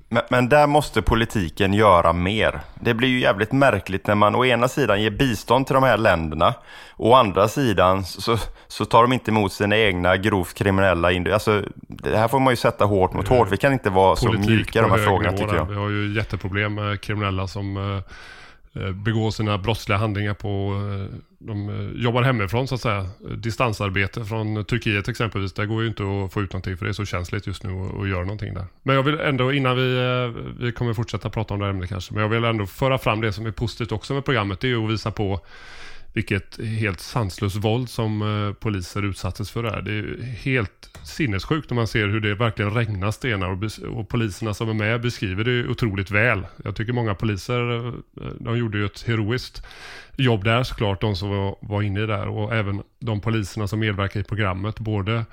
Men, men där måste politiken göra mer. Det blir ju jävligt märkligt när man å ena sidan ger bistånd till de här länderna å andra sidan så, så tar de inte emot sina egna grovt kriminella individer. Alltså, det här får man ju sätta hårt mot hårt. Vi kan inte vara så mjuka i de här frågorna tycker jag. Vi har ju jätteproblem med kriminella som eh, eh, begår sina brottsliga handlingar på, eh, de eh, jobbar hemifrån så att säga. Distansarbete från Turkiet exempelvis, där går ju inte att få ut någonting för det är så känsligt just nu att- att göra någonting där. Men jag vill ändå, innan vi, eh, vi kommer fortsätta prata om det här ämnet kanske, men jag vill ändå föra fram det som är positivt också med programmet, det är ju att visa på vilket helt sanslöst våld som eh, poliser utsattes för där. Det är helt sinnessjukt när man ser hur det verkligen regnar stenar och, och poliserna som är med beskriver det otroligt väl. Jag tycker många poliser, eh, eh, de gjorde ju ett heroiskt jobb där såklart, de som var, var inne i där och även de poliserna som medverkar i programmet, både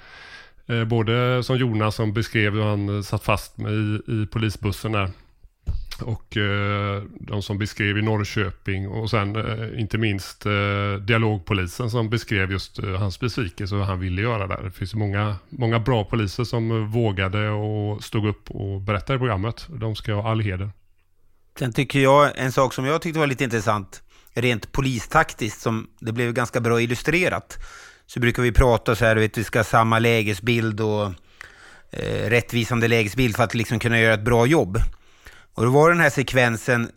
eh, Både som Jonas som beskrev hur han satt fast med i, i polisbussen där. Och eh, de som beskrev i Norrköping och sen eh, inte minst eh, dialogpolisen som beskrev just eh, hans besvikelse och vad han ville göra där. Det finns många, många bra poliser som eh, vågade och stod upp och berättade i programmet. De ska ha all heder. Sen tycker jag, en sak som jag tyckte var lite intressant, rent polistaktiskt, som det blev ganska bra illustrerat, så brukar vi prata så här, vet, vi ska ha samma lägesbild och eh, rättvisande lägesbild för att liksom kunna göra ett bra jobb. Och då var den här sekvensen,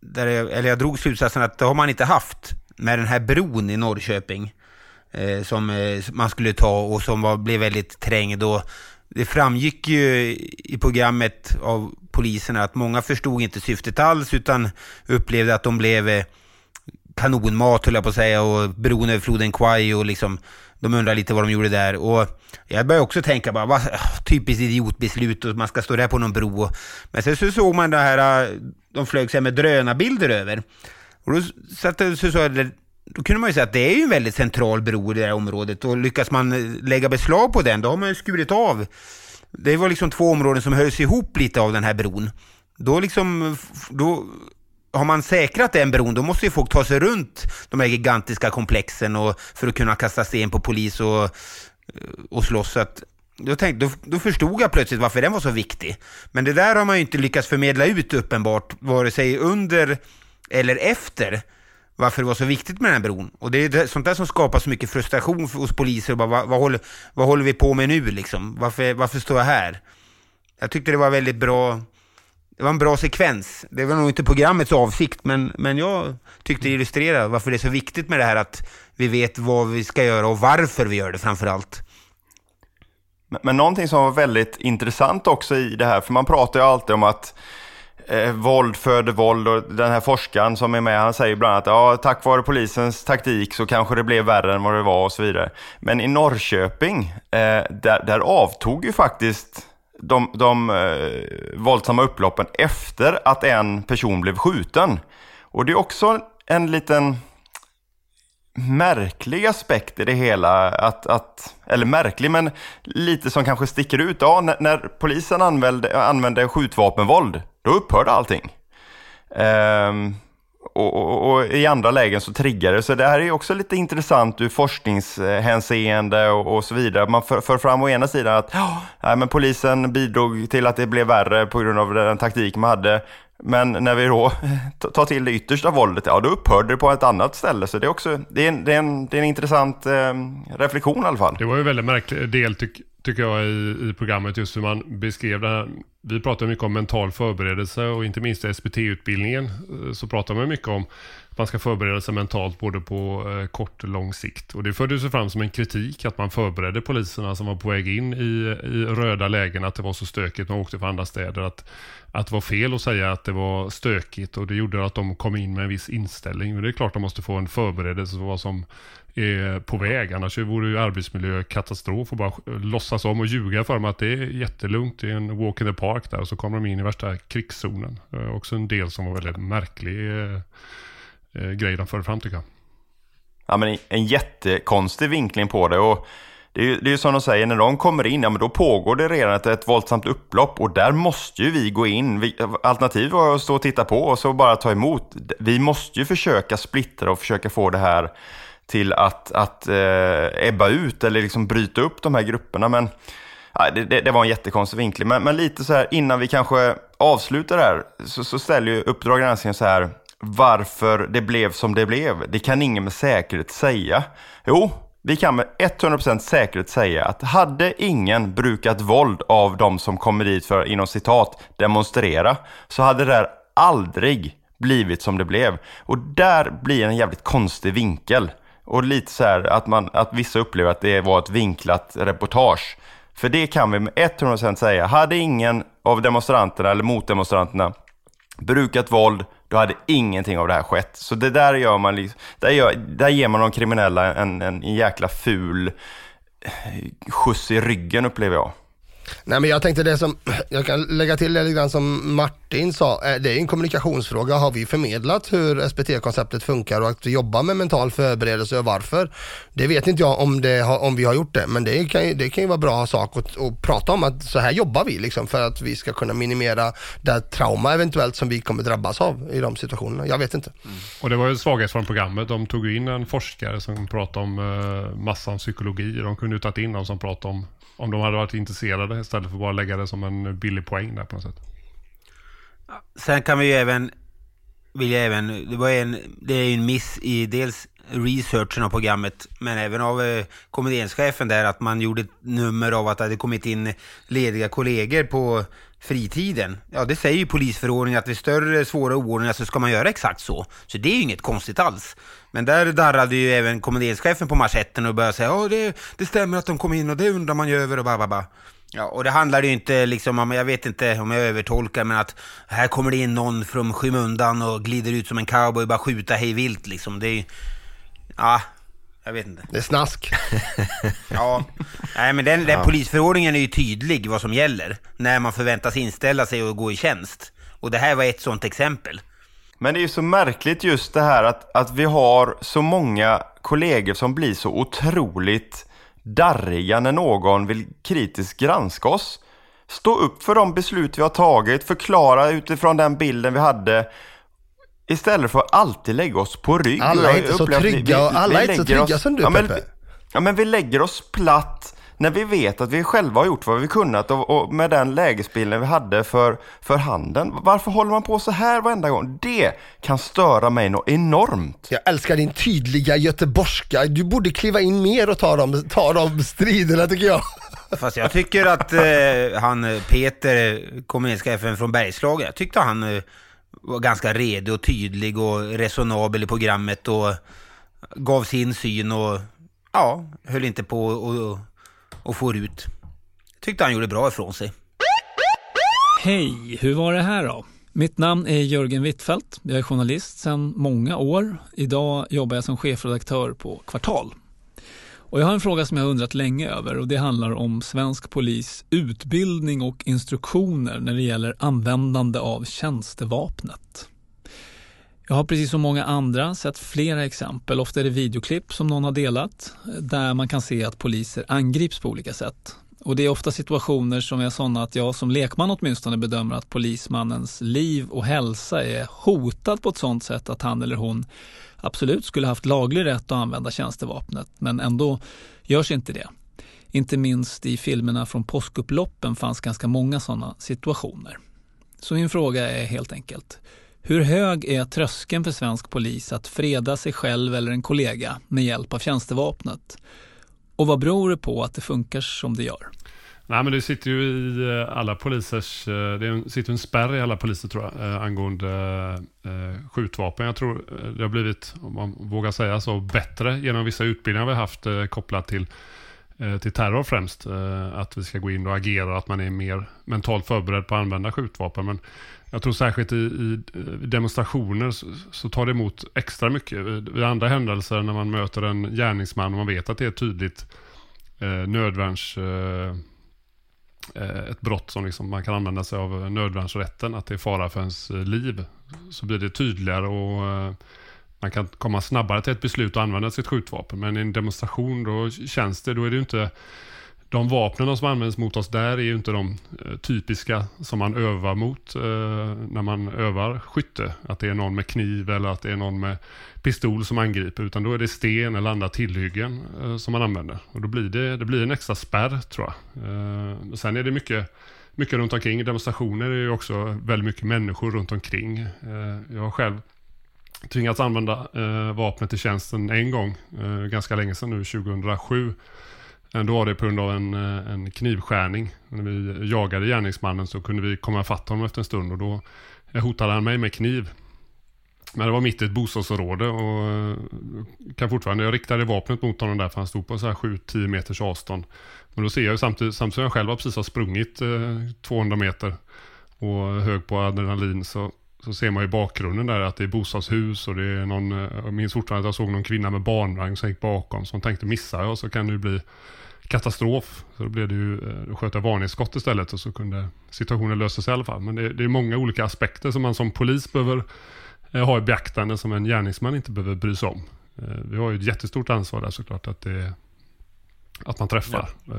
där jag, eller jag drog slutsatsen att det har man inte haft med den här bron i Norrköping eh, som eh, man skulle ta och som var, blev väldigt trängd. Och det framgick ju i programmet av poliserna att många förstod inte syftet alls utan upplevde att de blev eh, kanonmat höll jag på att säga och bron över floden Kwai och liksom de undrar lite vad de gjorde där och jag började också tänka bara vad, typiskt idiotbeslut och man ska stå där på någon bro. Och, men sen så såg man det här de flög sig med drönarbilder över. Och då, satt, så, så, då kunde man ju säga att det är ju en väldigt central bro i det här området och lyckas man eh, lägga beslag på den då har man ju skurit av. Det var liksom två områden som hölls ihop lite av den här bron. Då liksom, då har man säkrat den bron, då måste ju folk ta sig runt de här gigantiska komplexen och, för att kunna kasta sten på polis och, och slåss. Så att, då, tänkte, då, då förstod jag plötsligt varför den var så viktig. Men det där har man ju inte lyckats förmedla ut uppenbart, vare sig under eller efter varför det var så viktigt med den här bron. Och det är det, sånt där som skapar så mycket frustration hos poliser. Och bara, vad, vad, håller, vad håller vi på med nu liksom? Varför, varför står jag här? Jag tyckte det var väldigt bra. Det var en bra sekvens. Det var nog inte programmets avsikt, men, men jag tyckte det illustrerade varför det är så viktigt med det här att vi vet vad vi ska göra och varför vi gör det framför allt. Men, men någonting som var väldigt intressant också i det här, för man pratar ju alltid om att eh, våld föder våld och den här forskaren som är med, han säger bland annat ja, tack vare polisens taktik så kanske det blev värre än vad det var och så vidare. Men i Norrköping, eh, där, där avtog ju faktiskt de, de eh, våldsamma upploppen efter att en person blev skjuten. Och det är också en liten märklig aspekt i det hela, att, att, eller märklig men lite som kanske sticker ut. Ja, när, när polisen använde, använde skjutvapenvåld, då upphörde allting. Ehm, och, och, och i andra lägen så triggar det. Så det här är också lite intressant ur forskningshänseende och, och så vidare. Man för, för fram å ena sidan att oh, nej, men polisen bidrog till att det blev värre på grund av den taktik man hade. Men när vi då tar till det yttersta våldet, ja då upphörde det på ett annat ställe. Så det är också det är en, det är en, det är en intressant eh, reflektion i alla fall. Det var ju en väldigt märklig del tyck, tycker jag i, i programmet just hur man beskrev det här. Vi pratar mycket om mental förberedelse och inte minst i SPT-utbildningen eh, så pratar man mycket om att man ska förbereda sig mentalt både på eh, kort och lång sikt. Och det fördes ju fram som en kritik att man förberedde poliserna som var på väg in i, i röda lägen, att det var så stökigt, man åkte för andra städer, att, att det var fel att säga att det var stökigt och det gjorde att de kom in med en viss inställning. Men det är klart att de måste få en förberedelse för vad som är på väg. Annars vore ju arbetsmiljökatastrof och bara eh, låtsas om och ljuga för dem att det är jättelugnt, det är en walk in the park där och så kommer de in i värsta krigszonen. Eh, också en del som var väldigt märklig eh, eh, grej de förde fram tycker jag. Ja, men en jättekonstig vinkling på det. och det är, ju, det är ju som de säger, när de kommer in, ja men då pågår det redan ett, ett våldsamt upplopp och där måste ju vi gå in. Vi, alternativet var att stå och titta på och så bara ta emot. Vi måste ju försöka splittra och försöka få det här till att, att eh, ebba ut eller liksom bryta upp de här grupperna. Men ja, det, det, det, var en jättekonstig vinkling. Men, men, lite så här innan vi kanske avslutar det här så, så ställer ju Uppdrag granskning så här varför det blev som det blev. Det kan ingen med säkerhet säga. Jo, vi kan med 100% säkerhet säga att hade ingen brukat våld av de som kommer dit för, inom citat, demonstrera, så hade det där aldrig blivit som det blev. Och där blir en jävligt konstig vinkel. Och lite så här att, man, att vissa upplever att det var ett vinklat reportage. För det kan vi med 100% säga. Hade ingen av demonstranterna eller motdemonstranterna brukat våld, då hade ingenting av det här skett. Så det där gör man, liksom, där, gör, där ger man de kriminella en, en, en jäkla ful eh, skjuts i ryggen upplever jag. Nej men jag tänkte det som, jag kan lägga till det lite grann som Martin sa, eh, det är en kommunikationsfråga. Har vi förmedlat hur SPT-konceptet funkar och att vi jobbar med mental förberedelse och varför? Det vet inte jag om, det, om vi har gjort det, men det kan, ju, det kan ju vara bra sak att, att prata om att så här jobbar vi liksom för att vi ska kunna minimera det trauma eventuellt som vi kommer drabbas av i de situationerna. Jag vet inte. Mm. Och det var ju en svaghet från programmet. De tog in en forskare som pratade om eh, massan psykologi. De kunde ju tagit in någon som pratade om om de hade varit intresserade istället för att bara lägga det som en billig poäng där på något sätt. Sen kan vi ju även, vill jag även, det var en, det är ju en miss i dels researchen av programmet, men även av eh, komedienschefen där, att man gjorde ett nummer av att det hade kommit in lediga kollegor på fritiden. Ja, det säger ju polisförordningen att vid större svåra oordningar så ska man göra exakt så. Så det är ju inget konstigt alls. Men där darrade ju även kommenderingschefen på marschetten och började säga ja, det, det stämmer att de kom in och det undrar man ju över och bababa. Ja, och det handlar ju inte liksom om, jag vet inte om jag övertolkar, men att här kommer det in någon från skymundan och glider ut som en cowboy och bara skjuta hej vilt liksom. Det är ja, jag vet inte. Det är snask. ja, nej men den, den ja. polisförordningen är ju tydlig vad som gäller när man förväntas inställa sig och gå i tjänst. Och det här var ett sånt exempel. Men det är ju så märkligt just det här att, att vi har så många kollegor som blir så otroligt darriga när någon vill kritiskt granska oss. Stå upp för de beslut vi har tagit, förklara utifrån den bilden vi hade. Istället för att alltid lägga oss på rygg. Alla är inte så trygga, vi, vi, alla är inte så trygga oss, som du ja, men, ja men vi lägger oss platt när vi vet att vi själva har gjort vad vi kunnat och, och, med den lägesbilden vi hade för, för handen. Varför håller man på så här varenda gång? Det kan störa mig något enormt. Jag älskar din tydliga göteborgska. Du borde kliva in mer och ta de, ta de striderna tycker jag. Fast jag tycker att eh, han Peter, kommunistchefen från Bergslagen, jag tyckte han eh, var ganska redig och tydlig och resonabel i programmet och gav sin syn och ja, höll inte på och och får ut. Tyckte han gjorde bra ifrån sig. Hej, hur var det här då? Mitt namn är Jörgen Wittfeldt. Jag är journalist sedan många år. Idag jobbar jag som chefredaktör på Kvartal. Och jag har en fråga som jag har undrat länge över och det handlar om svensk polis utbildning och instruktioner när det gäller användande av tjänstevapnet. Jag har precis som många andra sett flera exempel, ofta är det videoklipp som någon har delat, där man kan se att poliser angrips på olika sätt. Och det är ofta situationer som är sådana att jag som lekman åtminstone bedömer att polismannens liv och hälsa är hotad på ett sådant sätt att han eller hon absolut skulle haft laglig rätt att använda tjänstevapnet, men ändå görs inte det. Inte minst i filmerna från påskupploppen fanns ganska många sådana situationer. Så min fråga är helt enkelt, hur hög är tröskeln för svensk polis att freda sig själv eller en kollega med hjälp av tjänstevapnet? Och vad beror det på att det funkar som det gör? Nej men det sitter ju i eh, alla polisers, eh, det sitter en spärr i alla poliser tror jag, eh, angående skjutvapen. Jag tror det har blivit, om man vågar säga så, bättre genom vissa utbildningar vi har haft kopplat till, till terror främst. Att vi ska gå in och agera, att man är mer mentalt förberedd på att använda skjutvapen. Men jag tror särskilt i, i demonstrationer så, så, tar det emot extra mycket. Vid andra händelser när man möter en gärningsman och man vet att det är tydligt eh, nödvärns... Eh, Eh, ett brott som liksom man kan använda sig av nödvärnsrätten, att det är fara för ens eh, liv, så blir det tydligare och eh, man kan komma snabbare till ett beslut och använda sitt skjutvapen. Men i en demonstration då känns det, då är det ju inte de vapnen som används mot oss där är ju inte de eh, typiska som man övar mot eh, när man övar skytte. Att det är någon med kniv eller att det är någon med pistol som angriper. Utan då är det sten eller andra tillhyggen eh, som man använder. Och då blir det, det blir en extra spärr tror jag. sen är det mycket, mycket runt omkring. Demonstrationer är ju också väldigt mycket människor runt omkring. jag har själv tvingats använda vapnet i tjänsten en gång, ganska länge sedan nu, 2007. Eh, då var det på grund av en, eh, en knivskärning. När vi jagade gärningsmannen så kunde vi komma fatta honom efter en stund och då eh, hotade han mig med kniv. Men det var mitt i ett bostadsområde och kan fortfarande, jag riktade vapnet mot honom där för han stod på så här 7-10 meters avstånd. Men då ser jag ju samtidigt, samtidigt som jag själv har precis har sprungit eh, 200 meter och hög på adrenalin så, så ser man i bakgrunden där att det är bostadshus och det är någon, jag minns fortfarande att jag såg någon kvinna med barnvagn som gick bakom som tänkte missar jag så kan det bli katastrof. Så då blev det ju, eh, då sköt jag varningsskott istället och så kunde situationen lösa sig i alla fall. Men det, det är många olika aspekter som man som polis behöver eh, ha i beaktande som en gärningsman inte behöver bry sig om. Eh, vi har ju ett jättestort ansvar där såklart att, det, att man träffar. Ja.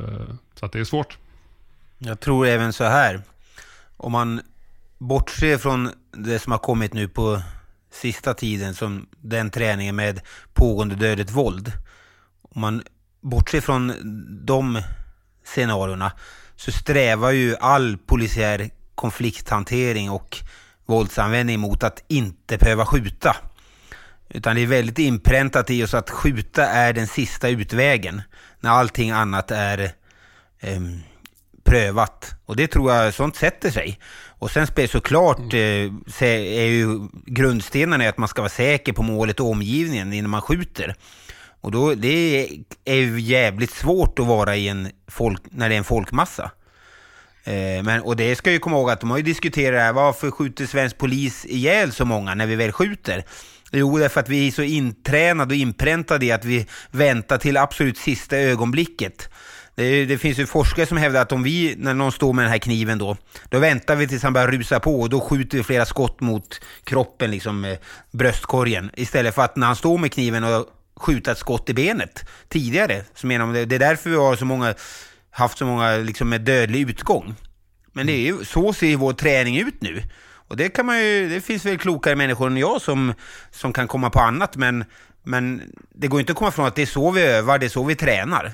Så att det är svårt. Jag tror även så här. Om man bortser från det som har kommit nu på sista tiden, som den träningen med pågående dödligt våld. Om man bortser från de scenarierna så strävar ju all polisiär konflikthantering och våldsanvändning mot att inte behöva skjuta. Utan det är väldigt inpräntat i oss att skjuta är den sista utvägen när allting annat är eh, prövat. Och det tror jag, sånt sätter sig. Och sen såklart, mm. eh, är ju grundstenarna att man ska vara säker på målet och omgivningen innan man skjuter. Och då, det är ju jävligt svårt att vara i en folk, när det är en folkmassa. Eh, men, och det ska ju komma ihåg att de har ju diskuterat det här, varför skjuter svensk polis ihjäl så många när vi väl skjuter? Jo, därför att vi är så intränade och inpräntade i att vi väntar till absolut sista ögonblicket. Det, det, finns ju forskare som hävdar att om vi, när någon står med den här kniven då, då väntar vi tills han börjar rusa på och då skjuter vi flera skott mot kroppen, liksom eh, bröstkorgen. Istället för att när han står med kniven och skjuta ett skott i benet tidigare. Så menar de, det är därför vi har så många, haft så många liksom med dödlig utgång. Men det är ju, så ser vår träning ut nu. Och det kan man ju, det finns väl klokare människor än jag som, som kan komma på annat, men, men det går inte att komma ifrån att det är så vi övar, det är så vi tränar.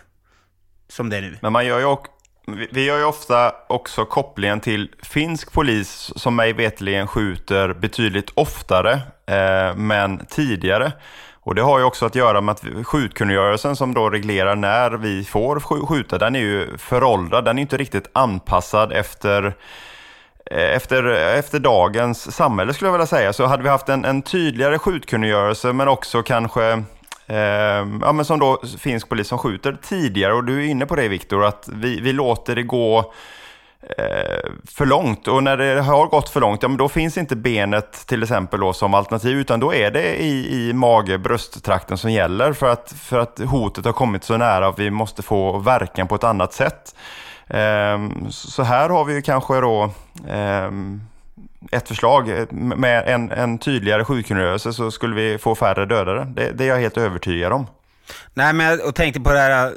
Som det är nu. Men man gör ju också vi gör ju ofta också kopplingen till finsk polis som mig vetligen skjuter betydligt oftare, eh, men tidigare. Och det har ju också att göra med att skjutkungörelsen som då reglerar när vi får skjuta, den är ju föråldrad. Den är inte riktigt anpassad efter eh, efter, efter dagens samhälle skulle jag vilja säga. Så hade vi haft en, en tydligare skjutkungörelse men också kanske Ehm, ja, men som då finsk polis som skjuter tidigare och du är inne på det Viktor, att vi, vi låter det gå Eh, för långt. Och när det har gått för långt, ja, men då finns inte benet till exempel då, som alternativ, utan då är det i, i mage, brösttrakten som gäller för att, för att hotet har kommit så nära att vi måste få verkan på ett annat sätt. Ehm, så här har vi ju kanske då ehm, ett förslag. Med en, en tydligare sjukkungörelse så skulle vi få färre dödare. Det, det är jag helt övertygad om. Nej, men jag tänkte på det här,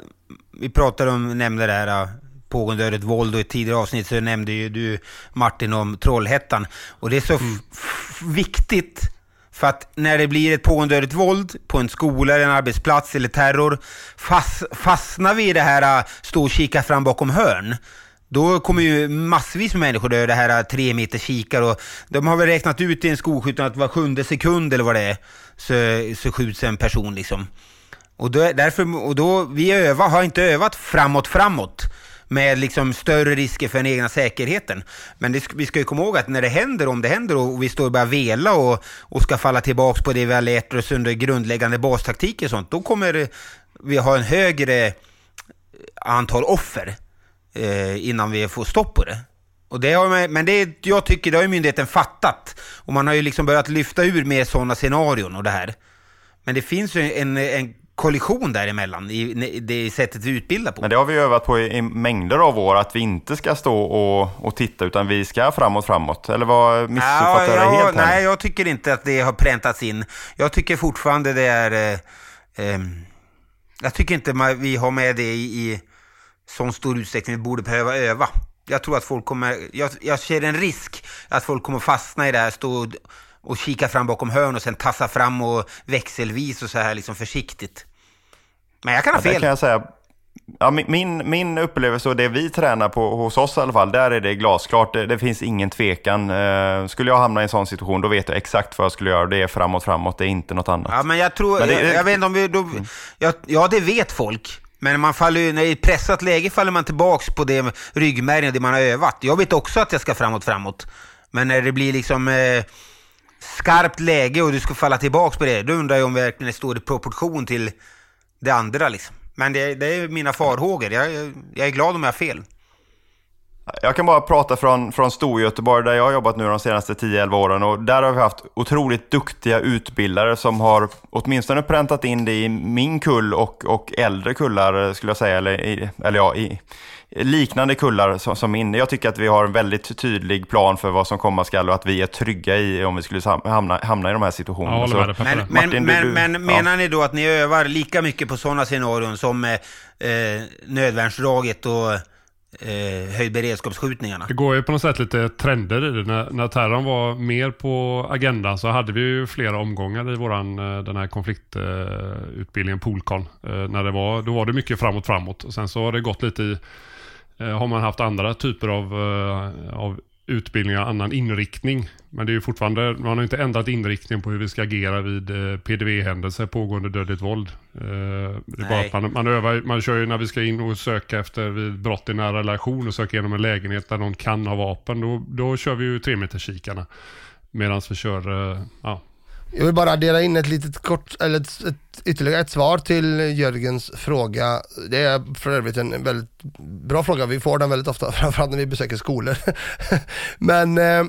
vi pratade om, nämnde det här pågående ödet våld och i tidigare avsnitt så nämnde ju du Martin om Trollhättan. Och det är så mm. viktigt för att när det blir ett pågående ödet våld på en skola, eller en arbetsplats eller terror, fast, fastnar vi i det här stå och kika fram bakom hörn, då kommer ju massvis med människor dö, det här äh, tre meter kikar och de har väl räknat ut i en skolskjutning att var sjunde sekund eller vad det är så, så skjuts en person liksom. Och, då, därför, och då, vi övar, har inte övat framåt, framåt. med liksom större risker för den egna säkerheten. Men det, vi ska ju komma ihåg att när det händer, om det händer och vi står och börjar vela och, och ska falla tillbaka på det vi har lärt oss under grundläggande bastaktik och sånt, då kommer vi ha en högre antal offer eh, innan vi får stopp på det. Och det har, men det, jag tycker det har myndigheten fattat. Och man har ju liksom börjat lyfta ur mer sådana scenarion och det här. Men det finns ju en, en kollision däremellan i det sättet vi utbildar på. Men det har vi övat på i, i mängder av år, att vi inte ska stå och, och titta utan vi ska framåt, framåt. Eller vad missuppfattar ja, jag helt? Här? Nej, jag tycker inte att det har präntats in. Jag tycker fortfarande det är... Eh, eh, jag tycker inte vi har med det i, i sån stor utsträckning vi borde behöva öva. Jag tror att folk kommer... Jag, jag ser en risk att folk kommer fastna i det här, stå och kika fram bakom hörn och sen tassa fram och växelvis och så här liksom försiktigt. Men jag kan ha fel. Ja, kan jag säga. Ja, min, min upplevelse och det vi tränar på hos oss i alla fall, där är det glasklart. Det, det finns ingen tvekan. Uh, skulle jag hamna i en sån situation, då vet jag exakt vad jag skulle göra. Det är framåt, framåt. Det är inte något annat. Ja, men jag tror... Men det, jag, jag, vet inte om vi... Då, mm. jag, ja, det vet folk. Men man faller ju, när i ett pressat läge faller man tillbaks på det ryggmärgen, det man har övat. Jag vet också att jag ska framåt, framåt. Men när det blir liksom... Eh, skarpt läge och du ska falla tillbaka på det, då undrar jag om det verkligen står i proportion till det andra liksom. Men det, det är mina farhågor. Jag, jag är glad om jag har fel. Jag kan bara prata från, från Storgöteborg där jag har jobbat nu de senaste 10-11 åren och där har vi haft otroligt duktiga utbildare som har åtminstone präntat in det i min kull och, och äldre kullar skulle jag säga, eller, i, eller ja, i, liknande kullar som, som min. Jag tycker att vi har en väldigt tydlig plan för vad som komma skall och att vi är trygga i om vi skulle hamna, hamna i de här situationerna. Ja, Så, men, Martin, men, du, men, menar ja. ni då att ni övar lika mycket på sådana scenarion som eh, nödvärnsdraget och eh, höjd beredskapsskjutningarna. Det går ju på något sätt lite trender i det. När, när terrorn var mer på agendan så hade vi ju flera omgångar i våran, eh, den här konfliktutbildningen, Polcon. Eh, när det var, då var det mycket framåt, framåt. Och sen så har det gått lite i Eh, har man haft andra typer av, eh, av utbildningar, annan inriktning. Men det är ju fortfarande, man har inte ändrat inriktningen på hur vi ska agera vid eh, PDV-händelser, pågående dödligt våld. Att man, man, övar, man kör ju när vi ska in och söka efter vid brott i nära relation och söka igenom en lägenhet där någon kan ha vapen. Då, då kör vi ju tremeterskikarna. Medan vi kör ja, jag vill bara addera in ett litet kort, eller ett, ett, ytterligare ett svar till Jörgens fråga. Det är för övrigt en väldigt bra fråga, vi får den väldigt ofta, framförallt när vi besöker skolor. Men eh,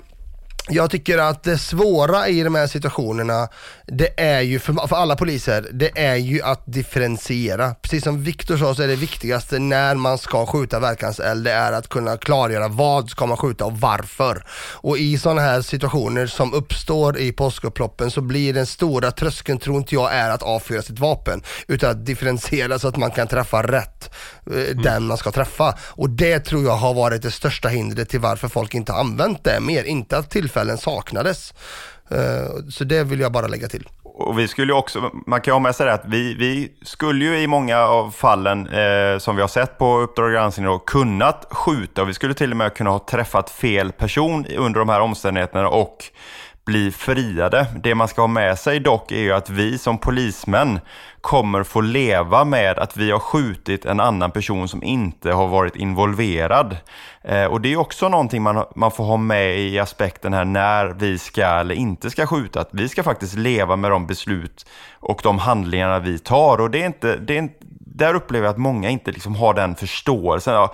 jag tycker att det svåra i de här situationerna, det är ju för, för alla poliser, det är ju att differentiera. Precis som Viktor sa så är det viktigaste när man ska skjuta verkanseld, det är att kunna klargöra vad ska man skjuta och varför. Och i sådana här situationer som uppstår i påskupploppen så blir den stora tröskeln, tror inte jag, är att avfyra sitt vapen, utan att differentiera så att man kan träffa rätt, eh, mm. den man ska träffa. Och det tror jag har varit det största hindret till varför folk inte har använt det mer, inte att tillfället tillfällen saknades. Eh, så det vill jag bara lägga till. Och vi skulle också, man kan ju ha med sig det att vi, vi skulle ju i många av fallen eh, som vi har sett på Uppdrag granskning då, kunnat skjuta och vi skulle till och med kunna ha träffat fel person under de här omständigheterna och bli friade. Det man ska ha med sig dock är ju att vi som polismän kommer få leva med att vi har skjutit en annan person som inte har varit involverad. Eh, och det är också någonting man, man får ha med i aspekten här när vi ska eller inte ska skjuta. Att vi ska faktiskt leva med de beslut och de handlingarna vi tar. Och det är inte, det är där upplever jag att många inte liksom har den förståelsen. Ja,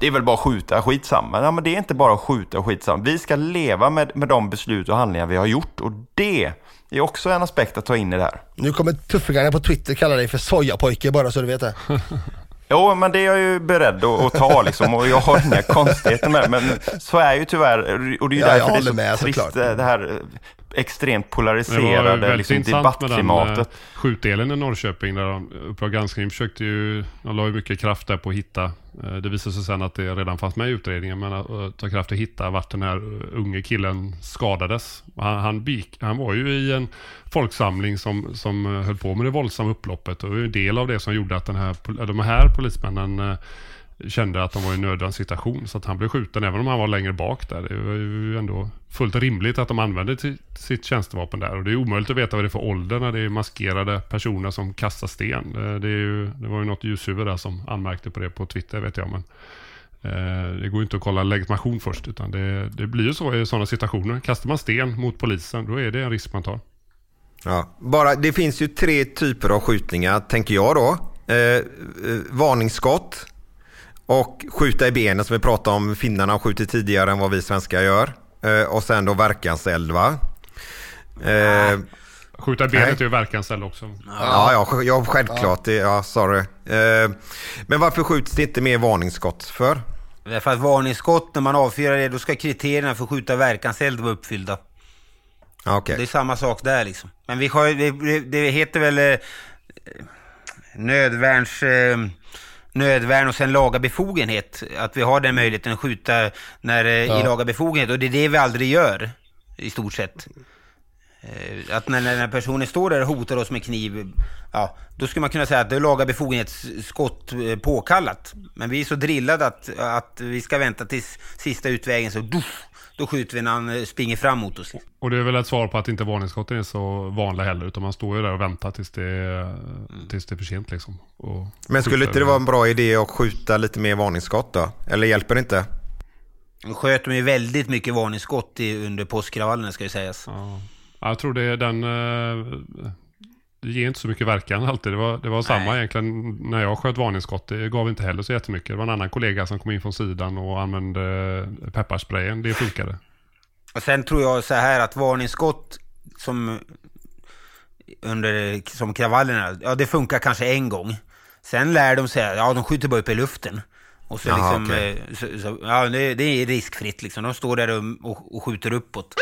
det är väl bara att skjuta, skitsamma. Ja, men det är inte bara att skjuta, skitsamma. Vi ska leva med, med de beslut och handlingar vi har gjort och det är också en aspekt att ta in i det här. Nu kommer tuffingarna på Twitter kalla dig för sojapojke bara så du vet det. Jo, men det är jag ju beredd att, att ta liksom och jag har inga konstigheter med det. Men så är ju tyvärr, och det är ju ja, därför det är så med, trist, såklart. det här extremt polariserade liksom, debattklimatet. Med den, skjutdelen i Norrköping där de, Uppdrag granskning försökte ju, de la ju mycket kraft där på att hitta, eh, det visade sig sen att det redan fanns med i utredningen, men att ta kraft att hitta vart den här unge killen skadades. Han, han, bik, han var ju i en folksamling som, som höll på med det våldsamma upploppet och det en del av det som gjorde att den här, de här polismännen eh, kände att de var i en situation. Så att han blev skjuten även om han var längre bak där. Det var ju ändå fullt rimligt att de använde sitt tjänstevapen där. Och det är omöjligt att veta vad det är för ålder när det är maskerade personer som kastar sten. Eh, det, är ju, det var ju något ljushuvud där som anmärkte på det på Twitter vet jag. Men Eh, det går inte att kolla legitimation först utan det, det blir ju så i sådana situationer. Kastar man sten mot polisen då är det en risk man tar. Ja, bara, det finns ju tre typer av skjutningar, tänker jag då. Eh, eh, varningsskott och skjuta i benen som vi pratade om. Finnarna har skjutit tidigare än vad vi svenskar gör. Eh, och sen då verkanseld va? Eh, Skjuta i benet är ju verkanseld också. ja, ja, ja, självklart. Det, ja, sorry. Eh, men varför skjuts det inte mer varningsskott för? Därför att varningsskott, när man avfyrar det, då ska kriterierna för att skjuta verkanseld vara uppfyllda. Ja, Okej. Det är samma sak där liksom. Men vi har, ju- det, det heter väl eh, nödvärns... Eh, nödvärn och sen laga befogenhet. Att vi har den möjligheten att skjuta när, eh, i Ja. laga befogenhet. Och det är det vi aldrig gör, i stort sett. Eh, Att när, den personen står där och hotar oss med kniv, ja, då skulle man kunna säga att det är laga befogenhetsskott eh, påkallat. Men vi är så drillade att, att vi ska vänta tills sista utvägen, så duff, då skjuter vi när han eh, springer fram mot oss. Och det är väl ett svar på att inte varningsskotten är så vanliga heller. Utan man står ju där och väntar tills det, tills det är för sent liksom. Och Men skulle inte det vara en bra idé att skjuta lite mer varningsskott då? Eller hjälper det inte? Nu sköt de ju väldigt mycket varningsskott under påskkravallerna ska ju sägas. Ja. Ja, Jag tror det är den... eh, Det ger inte så mycket verkan alltid. Det var, det var samma Nej. egentligen när jag sköt varningsskott. Det gav inte heller så jättemycket. Det var en annan kollega som kom in från sidan och använde pepparsprayen. Det funkade. Och sen tror jag så här att varningsskott som under som kravallerna, ja det funkar kanske en gång. Sen lär de sig, ja de skjuter bara upp i luften. Och så Jaha, liksom, okej. eh, så, så, ja det, det är riskfritt liksom. De står där och, och, och skjuter uppåt.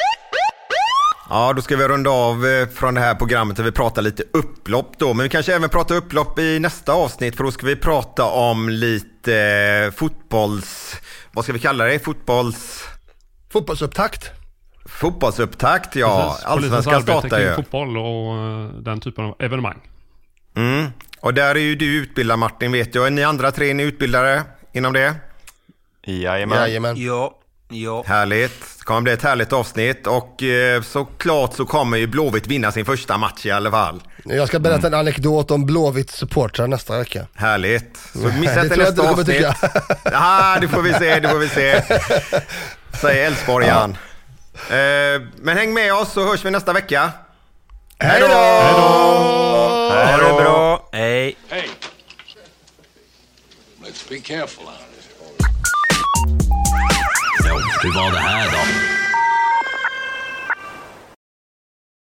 Ja, då ska vi runda av eh, från det här programmet där vi pratar lite upplopp då. Men vi kanske även pratar upplopp i nästa avsnitt för då ska vi prata om lite eh, fotbolls... Vad ska vi kalla det? Fotbolls... Fotbollsupptakt. Fotbollsupptakt, ja. Allsvenskan startar ju. fotboll och eh, den typen av evenemang. Mm. Och där är ju du utbildad Martin vet jag. Är ni andra tre ni utbildare inom det? Jajamän. Jajamän. Ja, ja. Härligt. Det kommer bli ett härligt avsnitt och eh, såklart så kommer ju Blåvitt vinna sin första match i alla fall. Jag ska berätta en anekdot om Blåvitts supportrar nästa vecka. Härligt. Så Nej, missa inte nästa avsnitt. Ja, det får vi se, det får vi se. Säger Älvsborgaren. Eh, men häng med oss så hörs vi nästa vecka. Hej då! Ha det bra, hej. Hey, let's be careful out here. Ja, hur var det här då?